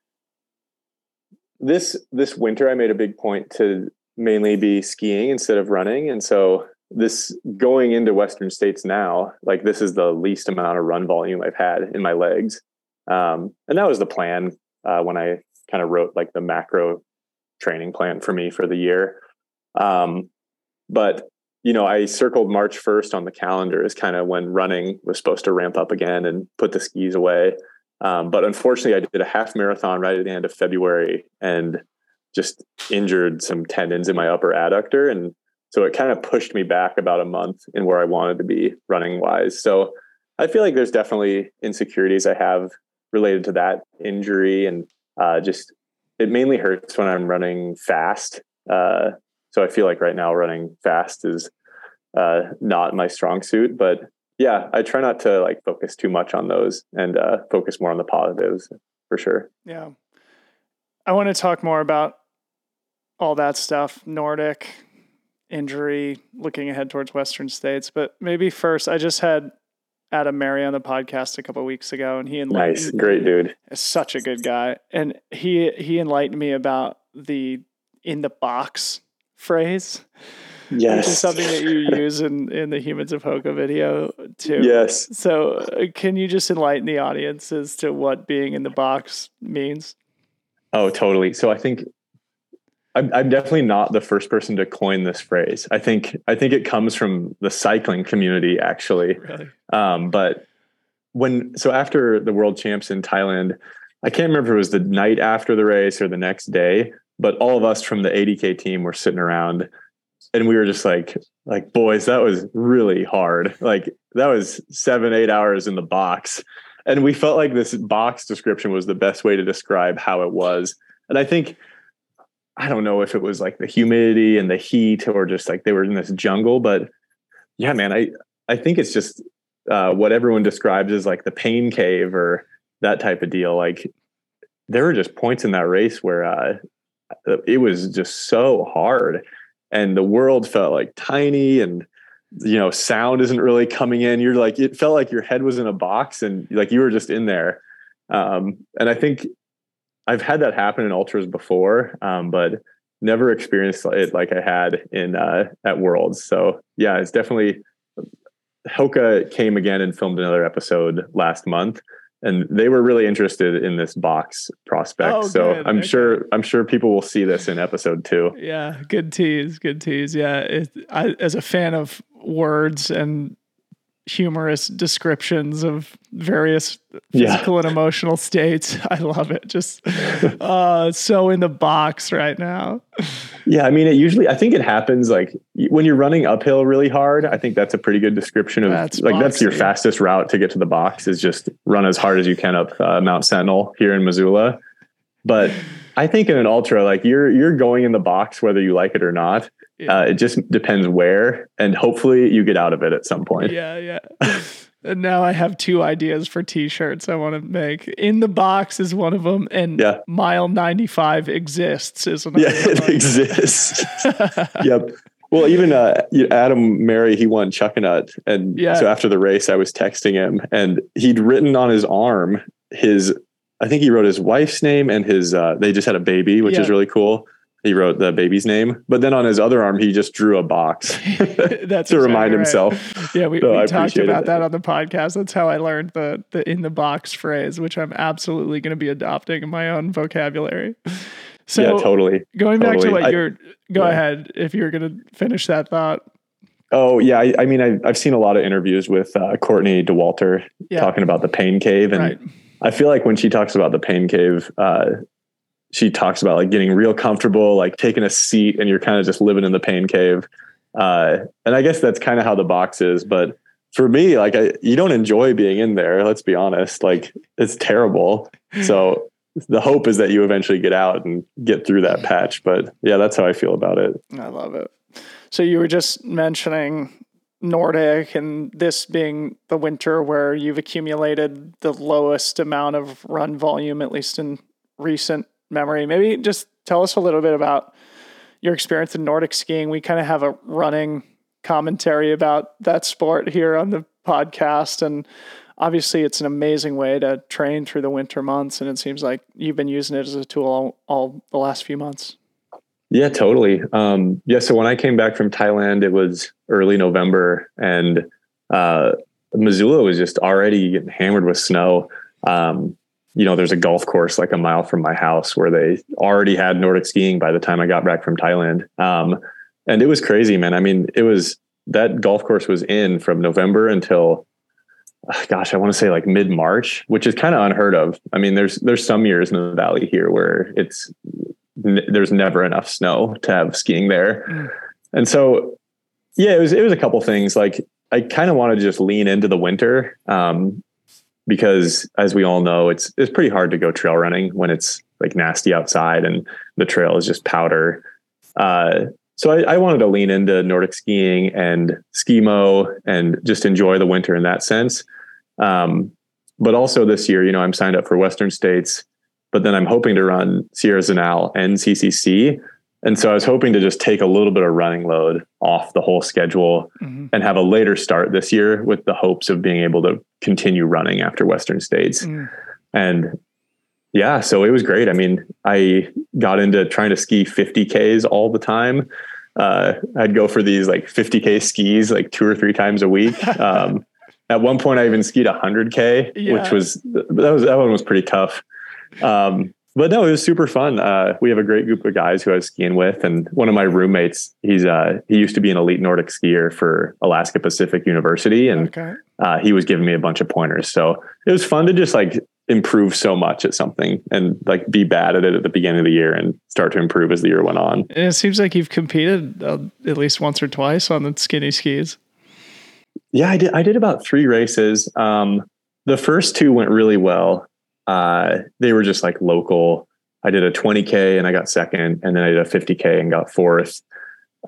this this winter I made a big point to mainly be skiing instead of running and so this going into western states now like this is the least amount of run volume I've had in my legs um, and that was the plan uh, when I kind of wrote like the macro training plan for me for the year um, but you know I circled March 1st on the calendar as kind of when running was supposed to ramp up again and put the skis away um, but unfortunately, I did a half marathon right at the end of February and just injured some tendons in my upper adductor. And so it kind of pushed me back about a month in where I wanted to be running wise. So I feel like there's definitely insecurities I have related to that injury. And uh, just it mainly hurts when I'm running fast. Uh, so I feel like right now running fast is uh, not my strong suit, but yeah, I try not to like focus too much on those and uh, focus more on the positives for sure. Yeah. I want to talk more about all that stuff, Nordic, injury, looking ahead towards Western States. But maybe first, I just had Adam Merry on the podcast a couple weeks ago, and he enlightened nice, great dude, is such a good guy, and he he enlightened me about the in the box phrase. Yes. Which is something that you (laughs) use in, in the Humans of Hoka video too. Yes. So, uh, can you just enlighten the audience as to what being in the box means? Oh, totally. So, I think I'm, I'm definitely not the first person to coin this phrase. I think I think it comes from the cycling community, actually. Really? Um, but when so after the world champs in Thailand, I can't remember if it was the night after the race or the next day, but all of us from the 80k team were sitting around, and we were just like, like boys, that was really hard. Like that was seven, eight hours in the box, and we felt like this box description was the best way to describe how it was. And I think I don't know if it was like the humidity and the heat or just like they were in this jungle, but yeah, man, I I think it's just uh, what everyone describes as like the pain cave or that type of deal. Like there were just points in that race where uh, it was just so hard, and the world felt like tiny, and you know, sound isn't really coming in. You're like, it felt like your head was in a box, and like you were just in there. Um, and I think I've had that happen in ultras before, um, but never experienced it like I had in uh, at Worlds. So yeah, it's definitely Hoka came again and filmed another episode last month, and they were really interested in this box prospect. Oh, so good. I'm Okay. sure I'm sure people will see this in episode two. Yeah, good tease, good tease. Yeah, it, I, as a fan of words and humorous descriptions of various Yeah. physical and emotional states, (laughs) I love it. Just uh, so in the box right now. Yeah, I mean, it usually I think it happens like when you're running uphill really hard. I think that's a pretty good description of That's like that's your fastest route to get to the box is just run as hard as you can up uh, Mount Sentinel here in Missoula. But I think in an ultra, like you're you're going in the box whether you like it or not. Yeah. Uh, it just depends where, and hopefully you get out of it at some point. Yeah, yeah. (laughs) And now I have two ideas for t-shirts I want to make. In the box is one of them, and Yeah. mile 95 exists is another Yeah, (laughs) it exists. (laughs) yep. Well, even uh, Adam Merry, he won Chuckanut, and Yeah. so after the race, I was texting him, and he'd written on his arm his, I think he wrote his wife's name and his. Uh, they just had a baby, which is really cool. He wrote the baby's name, but then on his other arm, he just drew a box (laughs) (laughs) That's to remind right. himself. Yeah, we, So we talked about that that. on the podcast. That's how I learned the the in the box phrase, which I'm absolutely going to be adopting in my own vocabulary. So yeah, totally. going back to totally. what you're go yeah. ahead if you're going to finish that thought. Oh yeah, I, I mean, I, I've seen a lot of interviews with uh, Courtney Dauwalter Yeah. talking about the pain cave, and Right. I feel like when she talks about the pain cave, uh, she talks about like getting real comfortable, like taking a seat, and you're kind of just living in the pain cave. Uh, and I guess that's kind of how the box is. But for me, like I, you don't enjoy being in there. Let's be honest. Like it's terrible. (laughs) So the hope is that you eventually get out and get through that patch. But yeah, that's how I feel about it. I love it. So you were just mentioning Nordic and this being the winter where you've accumulated the lowest amount of run volume, at least in recent memory. Maybe just tell us a little bit about your experience in Nordic skiing. We kind of have a running commentary about that sport here on the podcast. And obviously, it's an amazing way to train through the winter months. And it seems like you've been using it as a tool all, all the last few months. Yeah, totally. Um, yeah. So when I came back from Thailand, it was early November and, uh, Missoula was just already getting hammered with snow. Um, you know, there's a golf course like a mile from my house where they already had Nordic skiing by the time I got back from Thailand. Um, and it was crazy, man. I mean, it was that golf course was in from November until, uh, gosh, I want to say like mid March, which is kind of unheard of. I mean, there's there's some years in the valley here where it's n- there's never enough snow to have skiing there. Mm. And so, yeah, it was, it was a couple things like I kind of wanted to just lean into the winter. Um, because as we all know, it's, it's pretty hard to go trail running when it's like nasty outside and the trail is just powder. Uh, so I, I, wanted to lean into Nordic skiing and skimo and just enjoy the winter in that sense. Um, but also this year, you know, I'm signed up for Western States, but then I'm hoping to run Sierre-Zinal and CCC. And so I was hoping to just take a little bit of running load off the whole schedule mm-hmm. and have a later start this year with the hopes of being able to continue running after Western States. Mm. And yeah, so it was great. I mean, I got into trying to ski 50Ks all the time. Uh, I'd go for these like 50K skis like two or three times a week. (laughs) Um, at one point, I even skied 100K, yeah. which was that was that one was pretty tough. Um, but no, it was super fun. Uh, we have a great group of guys who I was skiing with, and one of my roommates, he's uh, he used to be an elite Nordic skier for Alaska Pacific University, and okay. uh, he was giving me a bunch of pointers. So it was fun to just like improve so much at something and like be bad at it at the beginning of the year and start to improve as the year went on. And it seems like you've competed uh, at least once or twice on the skinny skis. Yeah, I did. I did about three races. Um, the first two went really well uh, they were just like local. I did a 20K and I got second, and then I did a 50K and got fourth.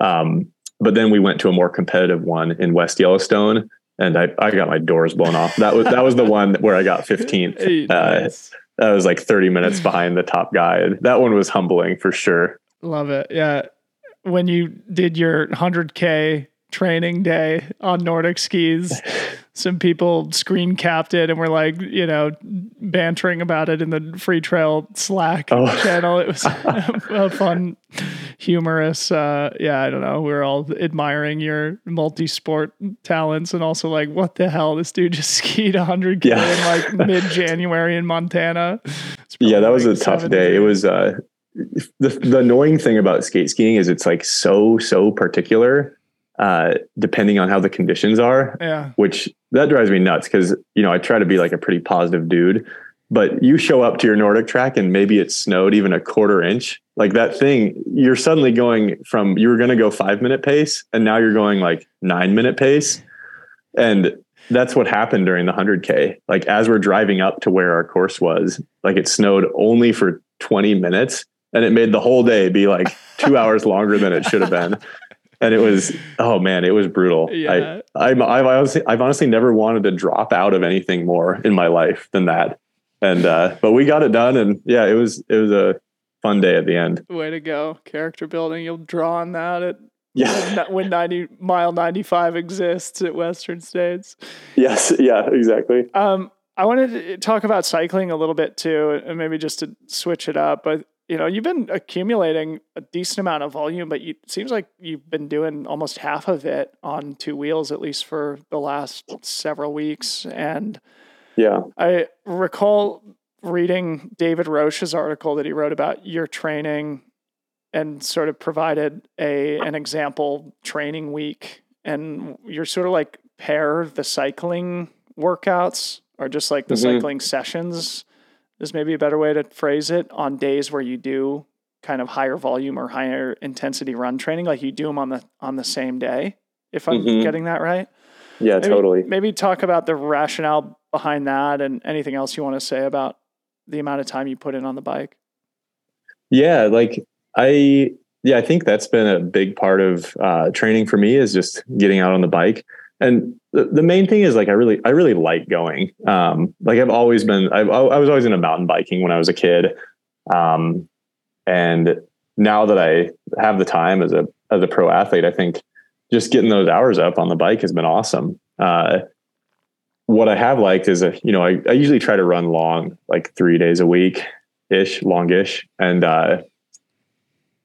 Um, but then we went to a more competitive one in West Yellowstone, and I, I got my doors blown off. That was that was the one where I got 15th. (laughs) Uh, that was like 30 minutes behind the top guy. That one was humbling for sure. Love it. Yeah. When you did your 100K training day on Nordic skis. (laughs) Some people screen capped it and were like, you know, bantering about it in the Freetrail Slack oh. (laughs) channel. It was (laughs) a fun, humorous. Uh, yeah, I don't know. We are all admiring your multi-sport talents and also like, what the hell? This dude just (laughs) skied 100k yeah. in like mid-January in Montana. Yeah, that was a tough day. It was. uh the, the annoying thing about skate skiing is it's like so so particular uh, depending on how the conditions are. Yeah. Which that drives me nuts because you know I try to be like a pretty positive dude, but you show up to your Nordic track and maybe it snowed even a quarter inch. Like that thing, you're suddenly going from you were going to go five minute pace and now you're going like nine minute pace, and that's what happened during the 100k. Like as we're driving up to where our course was, like it snowed only for 20 minutes and it made the whole day be like two (laughs) hours longer than it should have been and it was oh man it was brutal. Yeah. I, I've, I've honestly i've honestly never wanted to drop out of anything more in my life than that. And uh but we got it done and yeah it was it was a fun day at the end. Way to go. Character building you'll draw on that at yeah. when 90 mile 95 exists at western states. Yes yeah exactly. Um i wanted to talk about cycling a little bit too and maybe just to switch it up but you know, you've been accumulating a decent amount of volume, but you, it seems like you've been doing almost half of it on two wheels, at least for the last several weeks. And yeah, I recall reading David Roche's article that he wrote about your training and sort of provided a an example training week. And you're sort of like pair the cycling workouts or just like the mm-hmm. cycling sessions is maybe a better way to phrase it on days where you do kind of higher volume or higher intensity run training like you do them on the on the same day if i'm mm-hmm. getting that right? Yeah maybe, totally. maybe talk about the rationale behind that and anything else you want to say about the amount of time you put in on the bike. Yeah like i yeah i think that's been a big part of uh, training for me is just getting out on the bike. And the, the main thing is like I really I really like going. Um, like I've always been I, I was always into mountain biking when I was a kid, um, and now that I have the time as a as a pro athlete, I think just getting those hours up on the bike has been awesome. Uh, what I have liked is a, you know I, I usually try to run long, like three days a week ish, longish, and uh,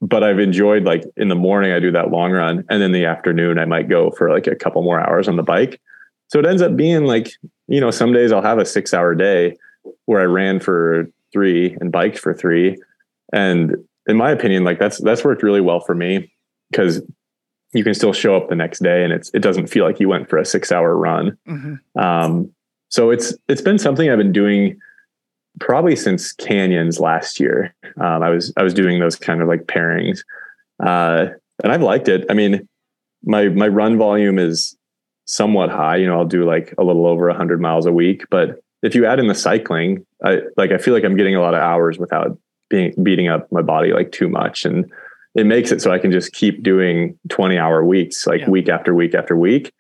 but I've enjoyed like in the morning I do that long run and then the afternoon I might go for like a couple more hours on the bike. So it ends up being like, you know, some days I'll have a 6 hour day where I ran for 3 and biked for 3 and in my opinion like that's that's worked really well for me cuz you can still show up the next day and it's it doesn't feel like you went for a 6 hour run. Mm-hmm. Um so it's it's been something I've been doing probably since canyons last year. Um, I was I was doing those kind of like pairings, uh, and I've liked it. I mean, my my run volume is somewhat high. You know, I'll do like a little over hundred miles a week, but if you add in the cycling, I like I feel like I'm getting a lot of hours without being beating up my body like too much. And it makes it so I can just keep doing 20 hour weeks, like Yeah. week after week after week.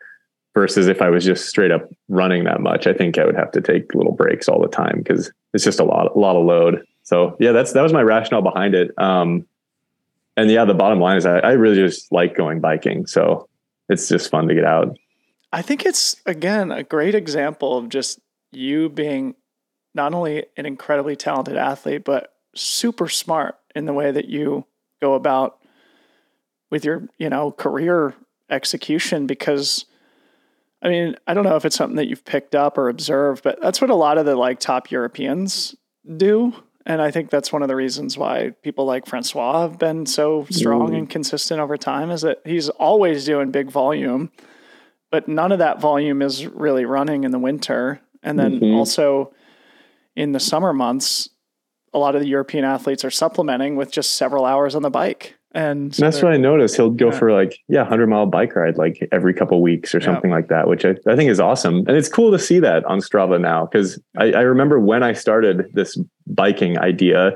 Versus if I was just straight up running that much, I think I would have to take little breaks all the time because it's just a lot, a lot of load. So yeah, that's that was my rationale behind it. Um, and yeah, the bottom line is I, I really just like going biking, so it's just fun to get out. I think it's again a great example of just you being not only an incredibly talented athlete, but super smart in the way that you go about with your, you know, career execution because I mean, I don't know if it's something that you've picked up or observed, but that's what a lot of the like top Europeans do. And I think that's one of the reasons why people like Francois have been so strong Mm. and consistent over time is that he's always doing big volume, but none of that volume is really running in the winter. And then Mhm. also in the summer months, a lot of the European athletes are supplementing with just several hours on the bike. And that's what I noticed. He'll go Yeah. for like, yeah, hundred mile bike ride like every couple weeks or Yeah. something like that, which I, I think is awesome. And it's cool to see that on Strava now. Cause I, I remember when I started this biking idea,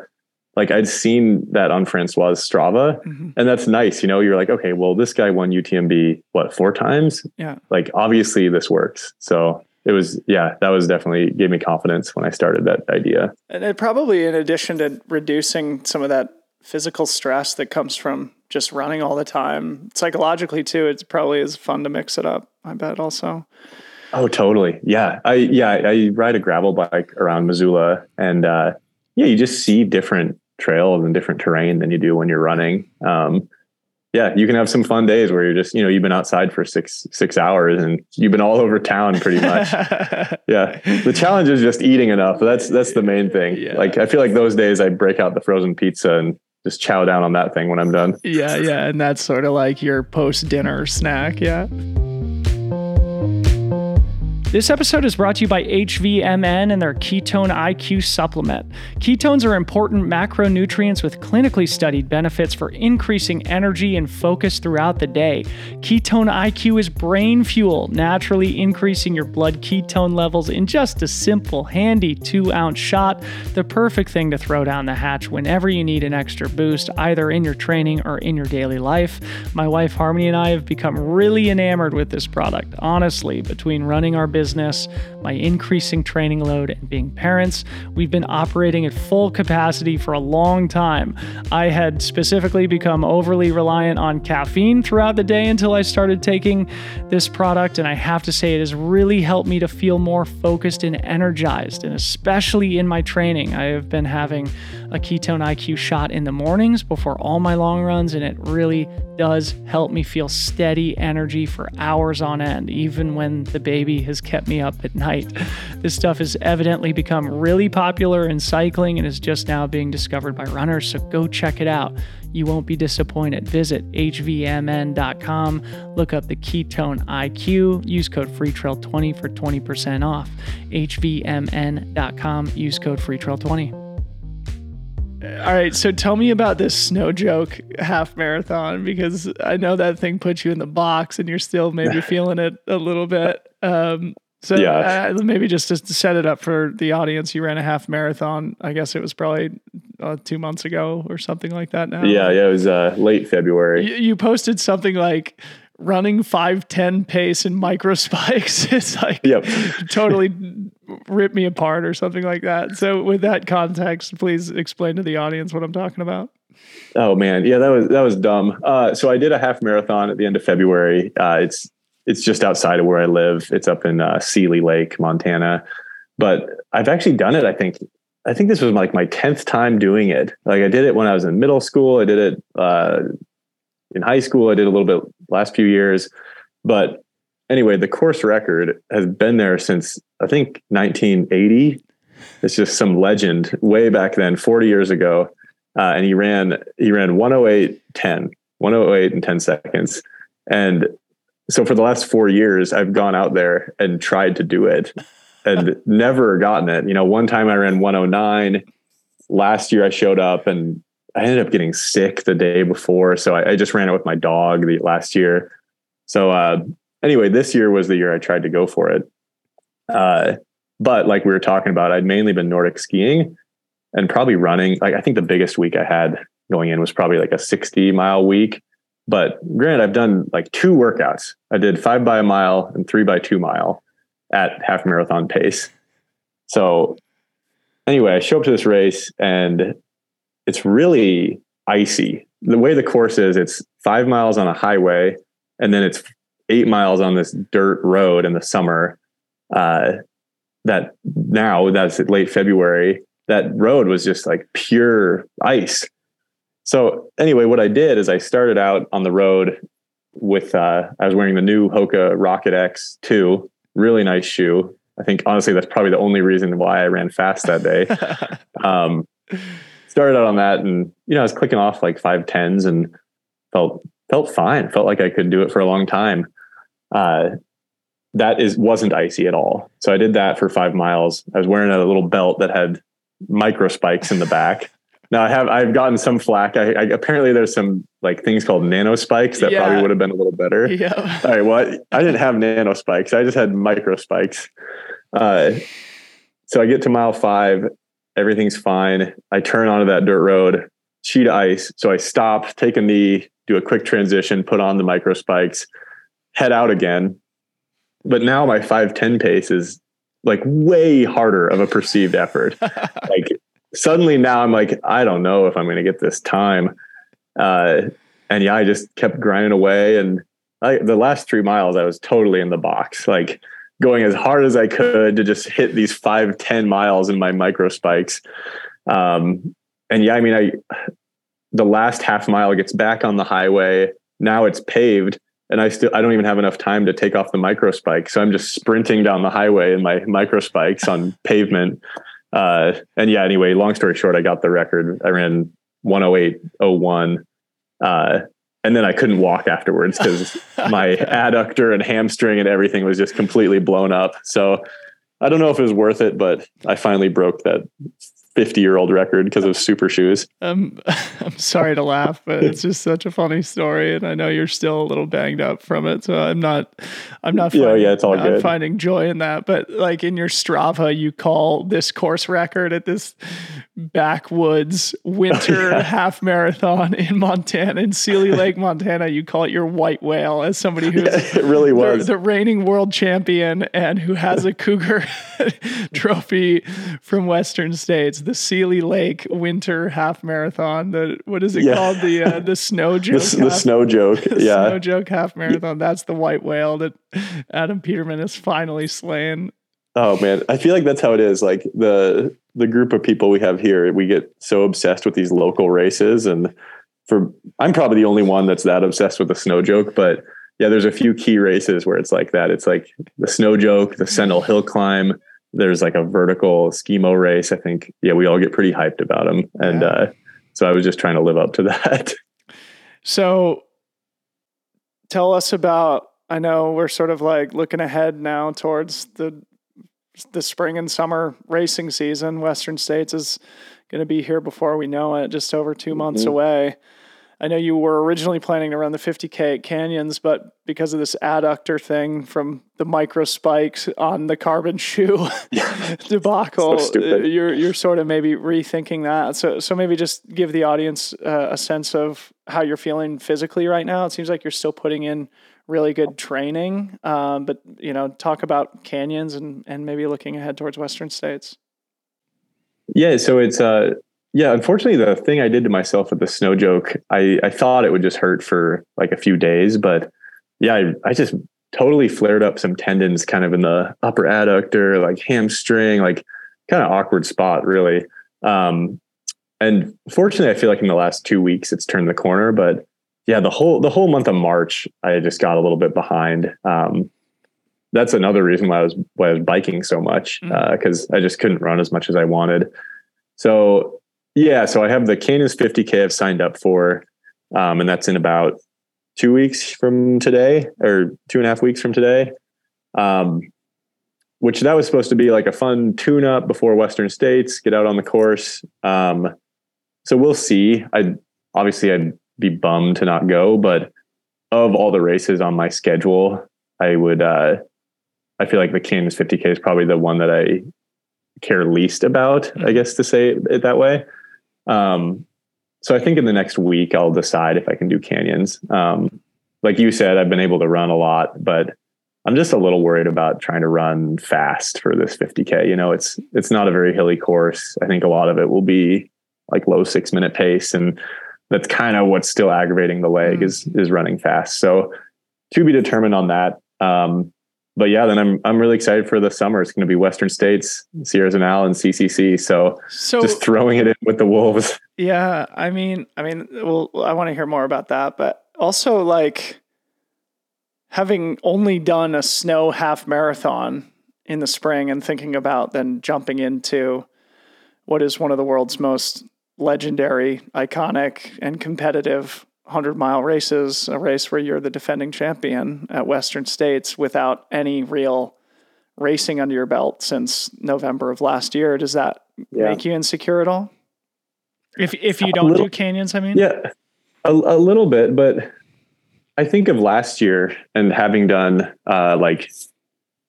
like I'd seen that on Francois Strava Mhm. and that's nice. You know, you're like, okay, well, this guy won UTMB, what, four times? Yeah. Like obviously this works. So it was, yeah, that was definitely gave me confidence when I started that idea. And it probably, in addition to reducing some of that physical stress that comes from just running all the time, psychologically too, it's probably is fun to mix it up. I bet also. Oh, totally. Yeah. I, yeah, I ride a gravel bike around Missoula and, uh, yeah, you just see different trails and different terrain than you do when you're running. Um, yeah, you can have some fun days where you're just, you know, you've been outside for six, six hours and you've been all over town pretty much. (laughs) yeah. The challenge is just eating enough. That's, that's the main thing. Yeah. Like, I feel like those days I break out the frozen pizza and just chow down on that thing when I'm done. yeah, yeah, and that's sort of like your post dinner snack. Yeah. This episode is brought to you by HVMN and their Ketone IQ supplement. Ketones are important macronutrients with clinically studied benefits for increasing energy and focus throughout the day. Ketone IQ is brain fuel, naturally increasing your blood ketone levels in just a simple, handy two ounce shot. The perfect thing to throw down the hatch whenever you need an extra boost, either in your training or in your daily life. My wife Harmony and I have become really enamored with this product. Honestly, between running our business, my increasing training load, and being parents, we've been operating at full capacity for a long time. I had specifically become overly reliant on caffeine throughout the day until I started taking this product, and I have to say, it has really helped me to feel more focused and energized, and especially in my training. I have been having a ketone IQ shot in the mornings before all my long runs, and it really does help me feel steady energy for hours on end, even when the baby has kept me up at night. This stuff has evidently become really popular in cycling and is just now being discovered by runners, so go check it out. You won't be disappointed. Visit hvmn.com, look up the ketone IQ, use code FreeTrail20 for 20% off. hvmn.com, use code FreeTrail20. All right, so tell me about this snow joke half marathon because I know that thing put you in the box and you're still maybe (laughs) feeling it a little bit. Um, so Yeah. uh, maybe just to set it up for the audience, you ran a half marathon. I guess it was probably uh, two months ago or something like that. Now, Yeah. Yeah. It was uh, late February. you, you posted something like running five ten pace in micro spikes. (laughs) it's like Yep. totally rip me apart or something like that. So with that context, please explain to the audience what I'm talking about. Oh man, yeah, that was that was dumb. Uh, so I did a half marathon at the end of February. Uh, it's it's just outside of where I live. It's up in uh, Seeley Lake, Montana. But I've actually done it. I think I think this was like my tenth time doing it. Like I did it when I was in middle school. I did it uh, in high school. I did a little bit last few years. But anyway, the course record has been there since I think 1980. It's just some legend way back then, 40 years ago. Uh, and he ran he ran 108 10 108 and 10 seconds and so for the last four years i've gone out there and tried to do it and (laughs) never gotten it. You know one time i ran 109 last year i showed up and i ended up getting sick the day before. So i, I just ran it with my dog the last year. So uh, anyway this year was the year i tried to go for it. Uh, but like we were talking about i'd mainly been nordic skiing and probably running. Like i think the biggest week i had going in was probably like a 60 mile week. But granted, I've done like two workouts. I did five by a mile and three by two mile at half marathon pace. So anyway, I show up to this race and it's really icy. The way the course is, it's five miles on a highway and then it's eight miles on this dirt road in the summer. Uh, that now that's late February. That road was just like pure ice. So anyway, what I did is I started out on the road with uh, I was wearing the new Hoka Rocket X two, really nice shoe. I think honestly that's probably the only reason why I ran fast that day. (laughs) um, started out on that, and you know I was clicking off like five tens and felt felt fine. Felt like I could do it for a long time. Uh, that is wasn't icy at all. So I did that for five miles. I was wearing a little belt that had micro spikes in the back. Now I have I've gotten some flack. I, I apparently there's some like things called nano spikes that yeah. probably would have been a little better. (laughs) Yeah. All right. Well, I didn't have nano spikes. I just had micro spikes. Uh, so I get to mile five. Everything's fine. I turn onto that dirt road, sheet of ice. So I stop, take a knee, do a quick transition, put on the micro spikes, head out again. But now my 510 pace is like way harder of a perceived effort. (laughs) like suddenly now I'm like, I don't know if I'm going to get this time. Uh, and yeah, I just kept grinding away. And I, the last three miles, I was totally in the box, like going as hard as I could to just hit these five, 10 miles in my micro spikes. Um, and yeah, I mean, I, the last half mile gets back on the highway. Now it's paved and I still I don't even have enough time to take off the micro spike. So I'm just sprinting down the highway in my micro spikes on pavement. Uh, and yeah, anyway, long story short, I got the record. I ran 108.01. Uh, and then I couldn't walk afterwards because (laughs) my adductor and hamstring and everything was just completely blown up. So I don't know if it was worth it, but I finally broke that 50 year old record because of super shoes. Um, (laughs) I'm sorry to laugh, but it's just such a funny story. And I know you're still a little banged up from it. So I'm not, I'm not, finding, yeah, yeah, it's all I'm good. finding joy in that. But like in your Strava, you call this course record at this backwoods winter (laughs) yeah. half marathon in Montana, in Seeley (laughs) Lake, Montana. You call it your white whale as somebody who's yeah, it really was the, the reigning world champion and who has a cougar trophy from Western States the Seeley Lake Winter Half Marathon. The what is it yeah. called? The uh, the snow (laughs) (laughs) joke. the, the snow joke. yeah, snow joke half marathon. That's the white whale that Adam Peterman is finally slaying. Oh man, I feel like that's how it is. Like the the group of people we have here, we get so obsessed with these local races, and for I'm probably the only one that's that obsessed with the snow joke, but yeah, there's a few key races where it's like that. It's like the snow joke, the Sentinel Hill climb, there's like a vertical skimo race. I think, yeah, we all get pretty hyped about them. And yeah. uh, so I was just trying to live up to (laughs) that. So tell us about, I know we're sort of like looking ahead now towards the, the spring and summer racing season. Western States is going to be here before we know it, just over 2 months mm-hmm. away. I know you were originally planning to run the 50k at canyons, but because of this adductor thing from the micro spikes on the carbon (laughs) shoe (laughs) debacle, so you're you're sort of maybe rethinking that. So so maybe just give the audience uh, a sense of how you're feeling physically right now. It seems like you're still putting in really good training, um, but you know, talk about canyons and and maybe looking ahead towards Western states. Yeah, so it's uh yeah, unfortunately, the thing I did to myself with the snow joke, I, I thought it would just hurt for like a few days, but yeah, I, I just totally flared up some tendons kind of in the upper adductor, like hamstring, like kind of awkward spot, really. Um, and fortunately, I feel like in the last two weeks it's turned the corner, but yeah, the whole the whole month of March, I just got a little bit behind. Um, that's another reason why I was why I was biking so much because mm. uh, I just couldn't run as much as I wanted. So yeah, so I have the Canyons 50K I've signed up for, um, and that's in about two weeks from today, or two and a half weeks from today. Um, which that was supposed to be like a fun tune-up before Western States, get out on the course. Um, so we'll see. I obviously I'd be bummed to not go, but of all the races on my schedule, I would. Uh, I feel like the Canyons 50K is probably the one that I care least about. I guess to say it that way. Um, so I think in the next week I'll decide if I can do canyons. Um, like you said, I've been able to run a lot, but I'm just a little worried about trying to run fast for this 50k. You know, it's it's not a very hilly course. I think a lot of it will be like low six minute pace, and that's kind of what's still aggravating the leg mm. is is running fast. So to be determined on that. Um, but yeah, then I'm I'm really excited for the summer. It's going to be Western States, Sierre-Zinal, and CCC. So, so just throwing it in with the wolves. (laughs) Yeah, I mean, I mean, well, I want to hear more about that, but also like having only done a snow half marathon in the spring and thinking about then jumping into what is one of the world's most legendary, iconic, and competitive 100 mile races, a race where you're the defending champion at Western States without any real racing under your belt since November of last year. Does that yeah. make you insecure at all? If if you don't little, do canyons, I mean, yeah, a, a little bit, but I think of last year and having done uh, like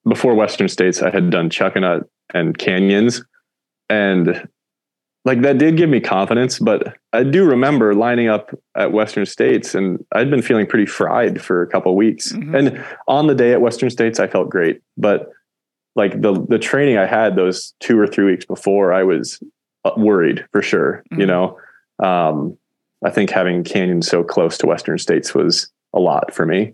before Western States, I had done Chuckanut and Canyons, and like that did give me confidence. But I do remember lining up at Western States, and I'd been feeling pretty fried for a couple weeks. Mm-hmm. And on the day at Western States, I felt great, but like the the training I had those two or three weeks before, I was uh, worried for sure. Mm-hmm. You know, um, I think having Canyon so close to Western States was a lot for me.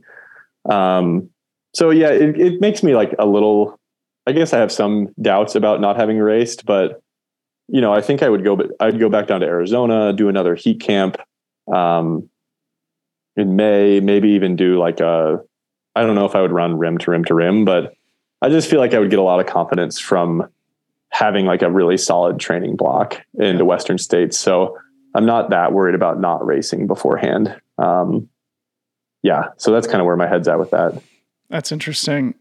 Um, so yeah, it, it makes me like a little. I guess I have some doubts about not having raced, but you know, I think I would go. But I'd go back down to Arizona, do another heat camp um, in May. Maybe even do like a. I don't know if I would run rim to rim to rim, but I just feel like I would get a lot of confidence from having like a really solid training block into yeah. Western states. So I'm not that worried about not racing beforehand. Um, yeah, so that's kind of where my head's at with that. That's interesting.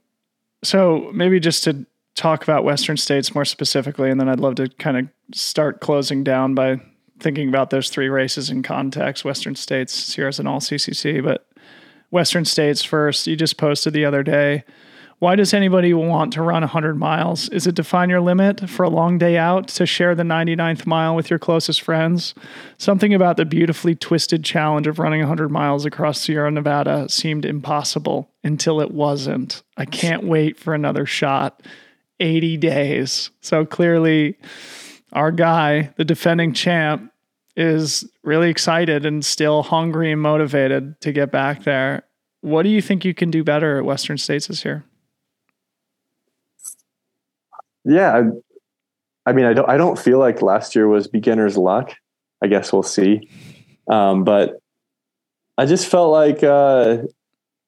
So maybe just to talk about Western states more specifically, and then I'd love to kind of start closing down by thinking about those three races in context: Western states, Sierre-Zinal CCC. But Western states first. You just posted the other day why does anybody want to run 100 miles? Is it to find your limit for a long day out, to share the 99th mile with your closest friends? Something about the beautifully twisted challenge of running 100 miles across Sierra Nevada seemed impossible until it wasn't. I can't wait for another shot. 80 days. So clearly, our guy, the defending champ, is really excited and still hungry and motivated to get back there. What do you think you can do better at Western States this year? Yeah, I, I, mean, I don't, I don't feel like last year was beginner's luck. I guess we'll see. Um, but I just felt like uh,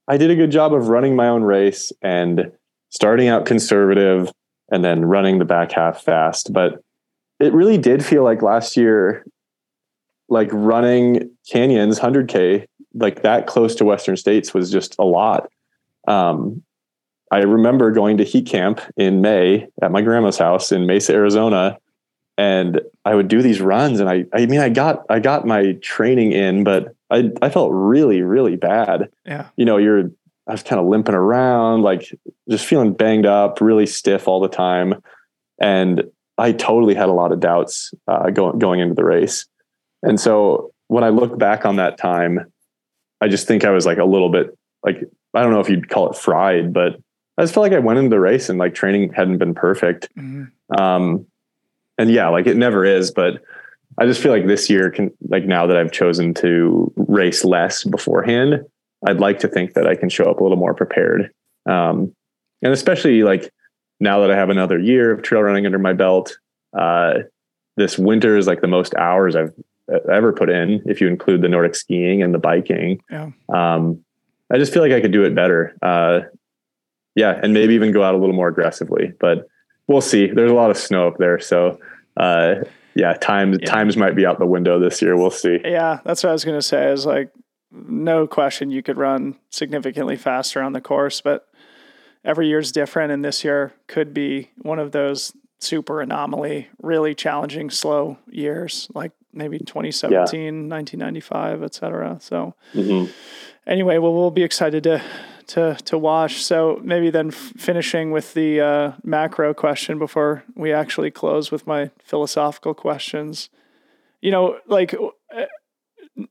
I did a good job of running my own race and starting out conservative and then running the back half fast. But it really did feel like last year, like running canyons 100K, like that close to Western States was just a lot. Um, I remember going to heat camp in May at my grandma's house in Mesa, Arizona, and I would do these runs. And I, I mean, I got, I got my training in, but I, I felt really, really bad. Yeah. You know, you're, I was kind of limping around, like just feeling banged up, really stiff all the time, and I totally had a lot of doubts uh, going going into the race. And so when I look back on that time, I just think I was like a little bit like I don't know if you'd call it fried, but I just felt like I went into the race and like training hadn't been perfect. Mm-hmm. Um, and yeah, like it never is, but I just feel like this year can like now that I've chosen to race less beforehand, I'd like to think that I can show up a little more prepared. Um, and especially like now that I have another year of trail running under my belt, uh, this winter is like the most hours I've ever put in, if you include the Nordic skiing and the biking. Yeah. Um, I just feel like I could do it better. Uh, yeah, and maybe even go out a little more aggressively. But we'll see. There's a lot of snow up there, so uh, yeah, times yeah. times might be out the window this year. We'll see. Yeah, that's what I was gonna say. Is like no question you could run significantly faster on the course, but every year's different, and this year could be one of those super anomaly, really challenging, slow years, like maybe 2017, yeah. 1995, et cetera. So, mm-hmm. anyway, well, we'll be excited to to to watch. So maybe then f- finishing with the uh, macro question before we actually close with my philosophical questions. You know, like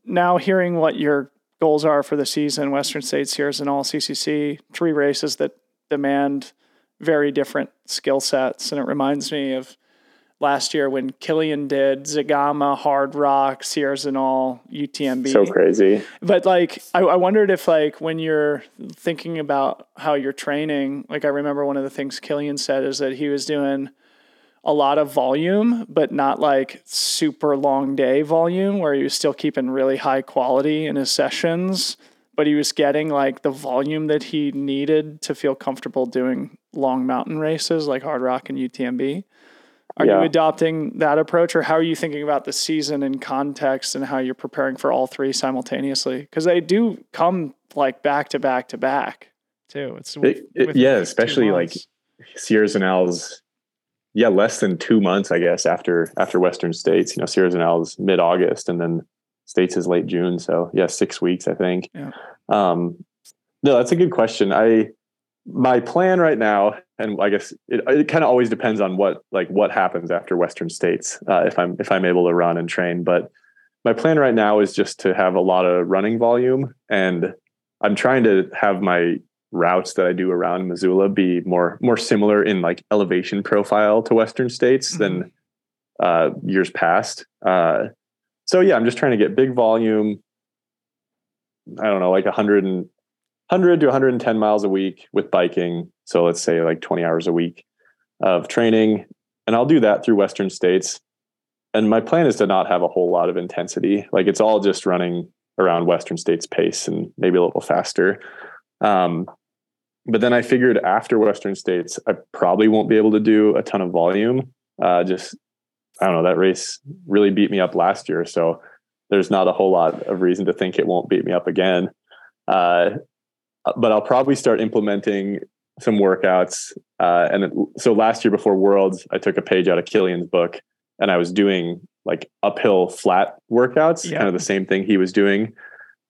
now hearing what your goals are for the season, Western States Sierre-Zinal CCC, three races that demand very different skill sets. And it reminds me of last year when Kilian did Zegama, Hard Rock, Sierre-Zinal, UTMB. So crazy. But like, I, I wondered if like when you're thinking about how you're training, like I remember one of the things Kilian said is that he was doing a lot of volume, but not like super long day volume where he was still keeping really high quality in his sessions, but he was getting like the volume that he needed to feel comfortable doing long mountain races like Hardrock and UTMB. Are yeah. you adopting that approach or how are you thinking about the season in context and how you're preparing for all three simultaneously? Because they do come like back to back to back too. It's with, it, it, yeah, especially like Sierre-Zinal's yeah, less than two months, I guess, after after Western States. You know, Sierre-Zinal's mid August and then States is late June. So yeah, six weeks, I think. Yeah. Um, no, that's a good question. I my plan right now, and I guess it, it kind of always depends on what like what happens after Western States. Uh, if I'm if I'm able to run and train, but my plan right now is just to have a lot of running volume, and I'm trying to have my routes that I do around Missoula be more more similar in like elevation profile to Western States mm-hmm. than uh, years past. Uh, so yeah, I'm just trying to get big volume. I don't know, like 100 and 100 to 110 miles a week with biking. So let's say like 20 hours a week of training. And I'll do that through Western states. And my plan is to not have a whole lot of intensity. Like it's all just running around Western states pace and maybe a little faster. Um, but then I figured after Western states, I probably won't be able to do a ton of volume. Uh, just, I don't know, that race really beat me up last year. So there's not a whole lot of reason to think it won't beat me up again. Uh, but I'll probably start implementing some workouts. Uh, and it, so last year before Worlds, I took a page out of Kilian's book and I was doing like uphill flat workouts, yeah. kind of the same thing he was doing,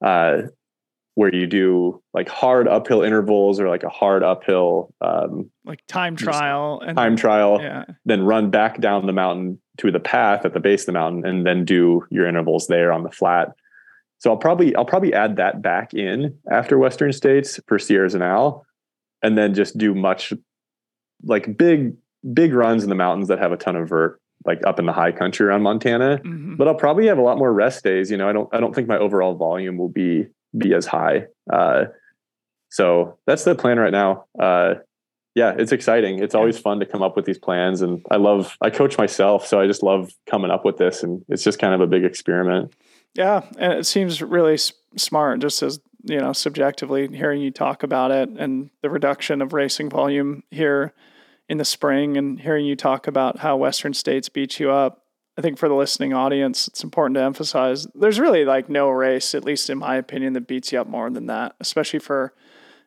uh, where you do like hard uphill intervals or like a hard uphill, um, like time trial, and time trial, yeah. then run back down the mountain to the path at the base of the mountain and then do your intervals there on the flat. So I'll probably I'll probably add that back in after Western States for Sierre-Zinal, and then just do much like big big runs in the mountains that have a ton of vert, like up in the high country around Montana. Mm-hmm. But I'll probably have a lot more rest days. You know, I don't I don't think my overall volume will be be as high. Uh, so that's the plan right now. Uh, yeah, it's exciting. It's always fun to come up with these plans, and I love. I coach myself, so I just love coming up with this, and it's just kind of a big experiment. Yeah, and it seems really smart just as, you know, subjectively hearing you talk about it and the reduction of racing volume here in the spring and hearing you talk about how Western states beat you up. I think for the listening audience, it's important to emphasize there's really like no race, at least in my opinion, that beats you up more than that, especially for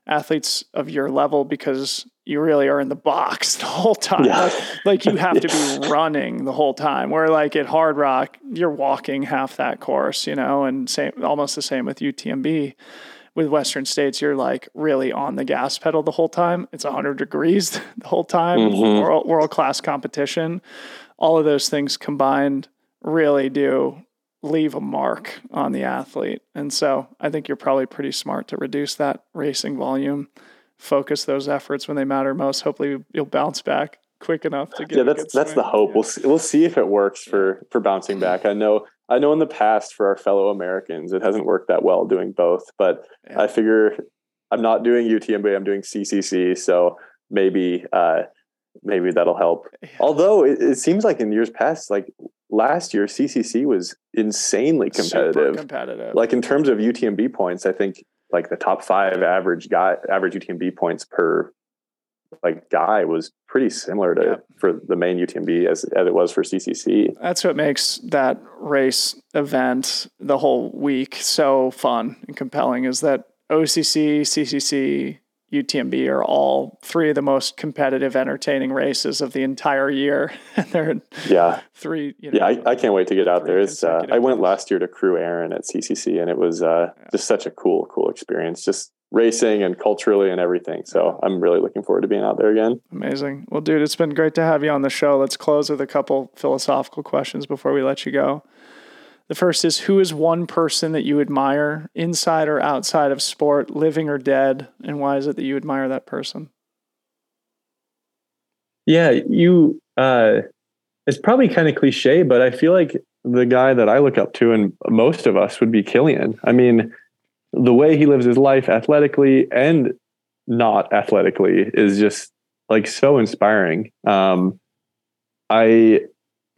athletes of your level because you really are in the box (laughs) the whole time. Yeah. Like, like, you have to be (laughs) running the whole time. Where like at Hardrock, you're walking half that course, you know, and same almost the same with UTMB. With Western States, you're like really on the gas pedal the whole time. It's 100 degrees (laughs) the whole time. Mm-hmm. World, world class competition. All of those things combined really do leave a mark on the athlete. And so I think you're probably pretty smart to reduce that racing volume, focus those efforts when they matter most. Hopefully you'll bounce back quick enough to get. Yeah, that's that's the hope. Yeah. We'll see, we'll see if it works for for bouncing back. I know I know in the past for our fellow Americans it hasn't worked that well doing both, but yeah. I figure I'm not doing UTMB. I'm doing CCC, so maybe. uh maybe that'll help. Yeah. Although it, it, seems like in years past, like last year CCC was insanely competitive. Super competitive. Like in terms of UTMB points, I think like the top five average guy average UTMB points per like guy was pretty similar to yeah. for the main UTMB as, as it was for CCC. That's what makes that race event the whole week so fun and compelling is that OCC, CCC, UTMB are all three of the most competitive, entertaining races of the entire year. and (laughs) they're yeah three. You know, yeah, I, I, can't wait to get out there. It's uh, I went last year to Crew Erin at CCC, and it was uh, yeah. just such a cool, cool experience. Just racing and culturally and everything. So I'm really looking forward to being out there again. Amazing. Well, dude, it's been great to have you on the show. Let's close with a couple philosophical questions before we let you go. The first is who is one person that you admire inside or outside of sport, living or dead, and why is it that you admire that person? Yeah, you uh it's probably kind of cliche, but I feel like the guy that I look up to and most of us would be Kilian. I mean, the way he lives his life athletically and not athletically is just like so inspiring. Um I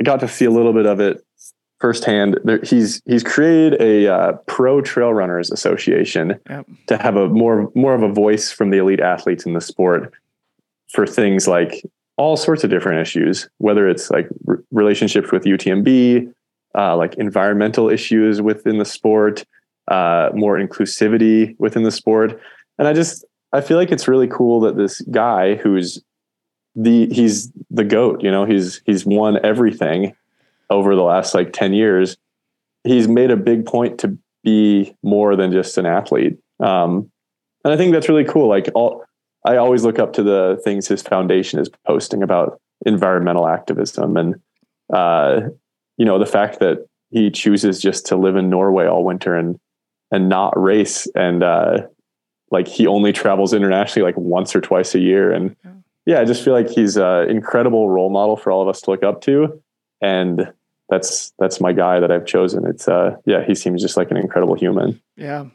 got to see a little bit of it firsthand. There, he's he's created a uh, pro trail runners association yep. to have a more more of a voice from the elite athletes in the sport for things like all sorts of different issues, whether it's like r- relationships with UTMB, uh, like environmental issues within the sport, uh, more inclusivity within the sport, and I just I feel like it's really cool that this guy who's the he's the goat you know he's he's won everything over the last like 10 years, he's made a big point to be more than just an athlete. Um, and I think that's really cool. Like all, I always look up to the things his foundation is posting about environmental activism and, uh, you know, the fact that he chooses just to live in Norway all winter and, and not race. And, uh, like he only travels internationally like once or twice a year. And yeah, I just feel like he's an incredible role model for all of us to look up to. And that's that's my guy that I've chosen. It's uh yeah, he seems just like an incredible human. Yeah.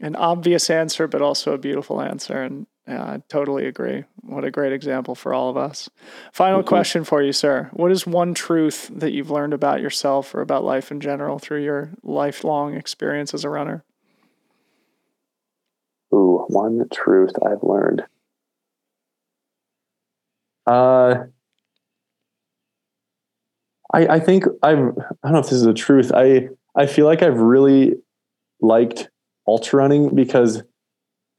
An obvious answer, but also a beautiful answer. And yeah, I totally agree. What a great example for all of us. Final mm-hmm. question for you, sir. What is one truth that you've learned about yourself or about life in general through your lifelong experience as a runner? Ooh, one truth I've learned. Uh I, I think I've I don't know if this is the truth. I I feel like I've really liked ultra running because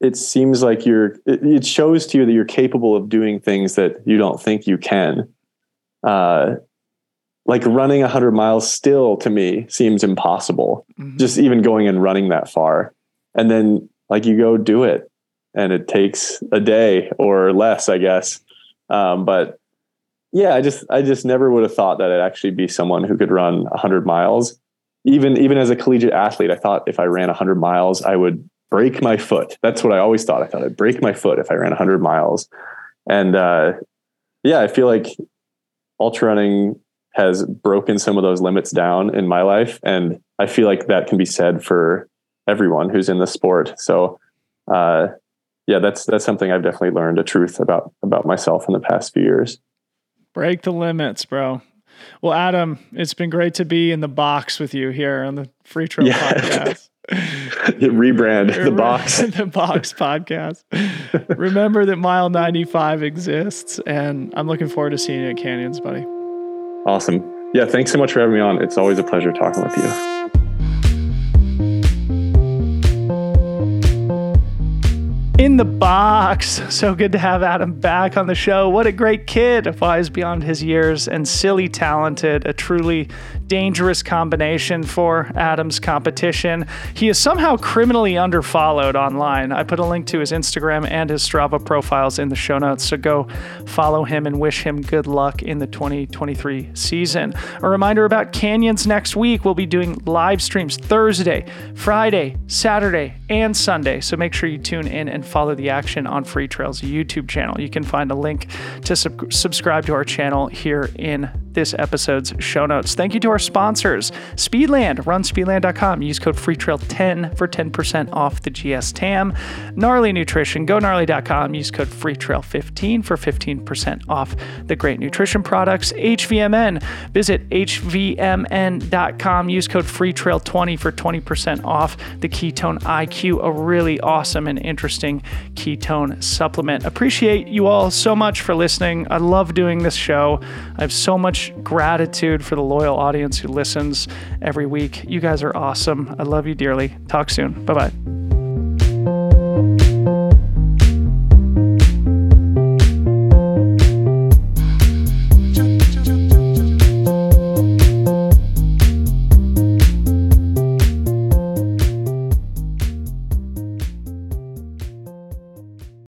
it seems like you're it, it, shows to you that you're capable of doing things that you don't think you can. Uh, like running 100 miles still to me seems impossible. Mm-hmm. Just even going and running that far. And then like you go do it and it takes a day or less, I guess. Um, but yeah, I just I just never would have thought that I'd actually be someone who could run 100 miles. Even even as a collegiate athlete, I thought if I ran 100 miles, I would break my foot. That's what I always thought. I thought I'd break my foot if I ran 100 miles. And uh, yeah, I feel like ultra running has broken some of those limits down in my life, and I feel like that can be said for everyone who's in the sport. So, uh, yeah, that's that's something I've definitely learned a truth about about myself in the past few years. Break the limits, bro. Well, Adam, it's been great to be in the box with you here on the Freetrail yeah. podcast. (laughs) rebrand the box (laughs) the box podcast remember that mile 95 exists and i'm looking forward to seeing you at canyons buddy awesome yeah thanks so much for having me on it's always a pleasure talking with you in the box. (laughs) So good to have Adam back on the show. What a great kid, wise beyond his years and silly talented. A truly dangerous combination for Adam's competition. He is somehow criminally underfollowed online. I put a link to his Instagram and his Strava profiles in the show notes, so go follow him and wish him good luck in the 2023 season. A reminder about Canyons next week. We'll be doing live streams Thursday, Friday, Saturday, and Sunday. So make sure you tune in and follow the action on Freetrail's YouTube channel. You can find a link to sub- subscribe to our channel here in this episode's show notes. Thank you to our sponsors, Speedland. Run speedland.com. Use code FreeTrail10 for 10% off the GS TAM. Gnarly Nutrition. Go gnarly.com. Use code FreeTrail15 for 15% off the great nutrition products. HVMN. Visit HVMN.com. Use code FreeTrail20 for 20% off the Ketone IQ, a really awesome and interesting ketone supplement. Appreciate you all so much for listening. I love doing this show. I have so much gratitude for the loyal audience who listens every week. You guys are awesome. I love you dearly. Talk soon. Bye bye.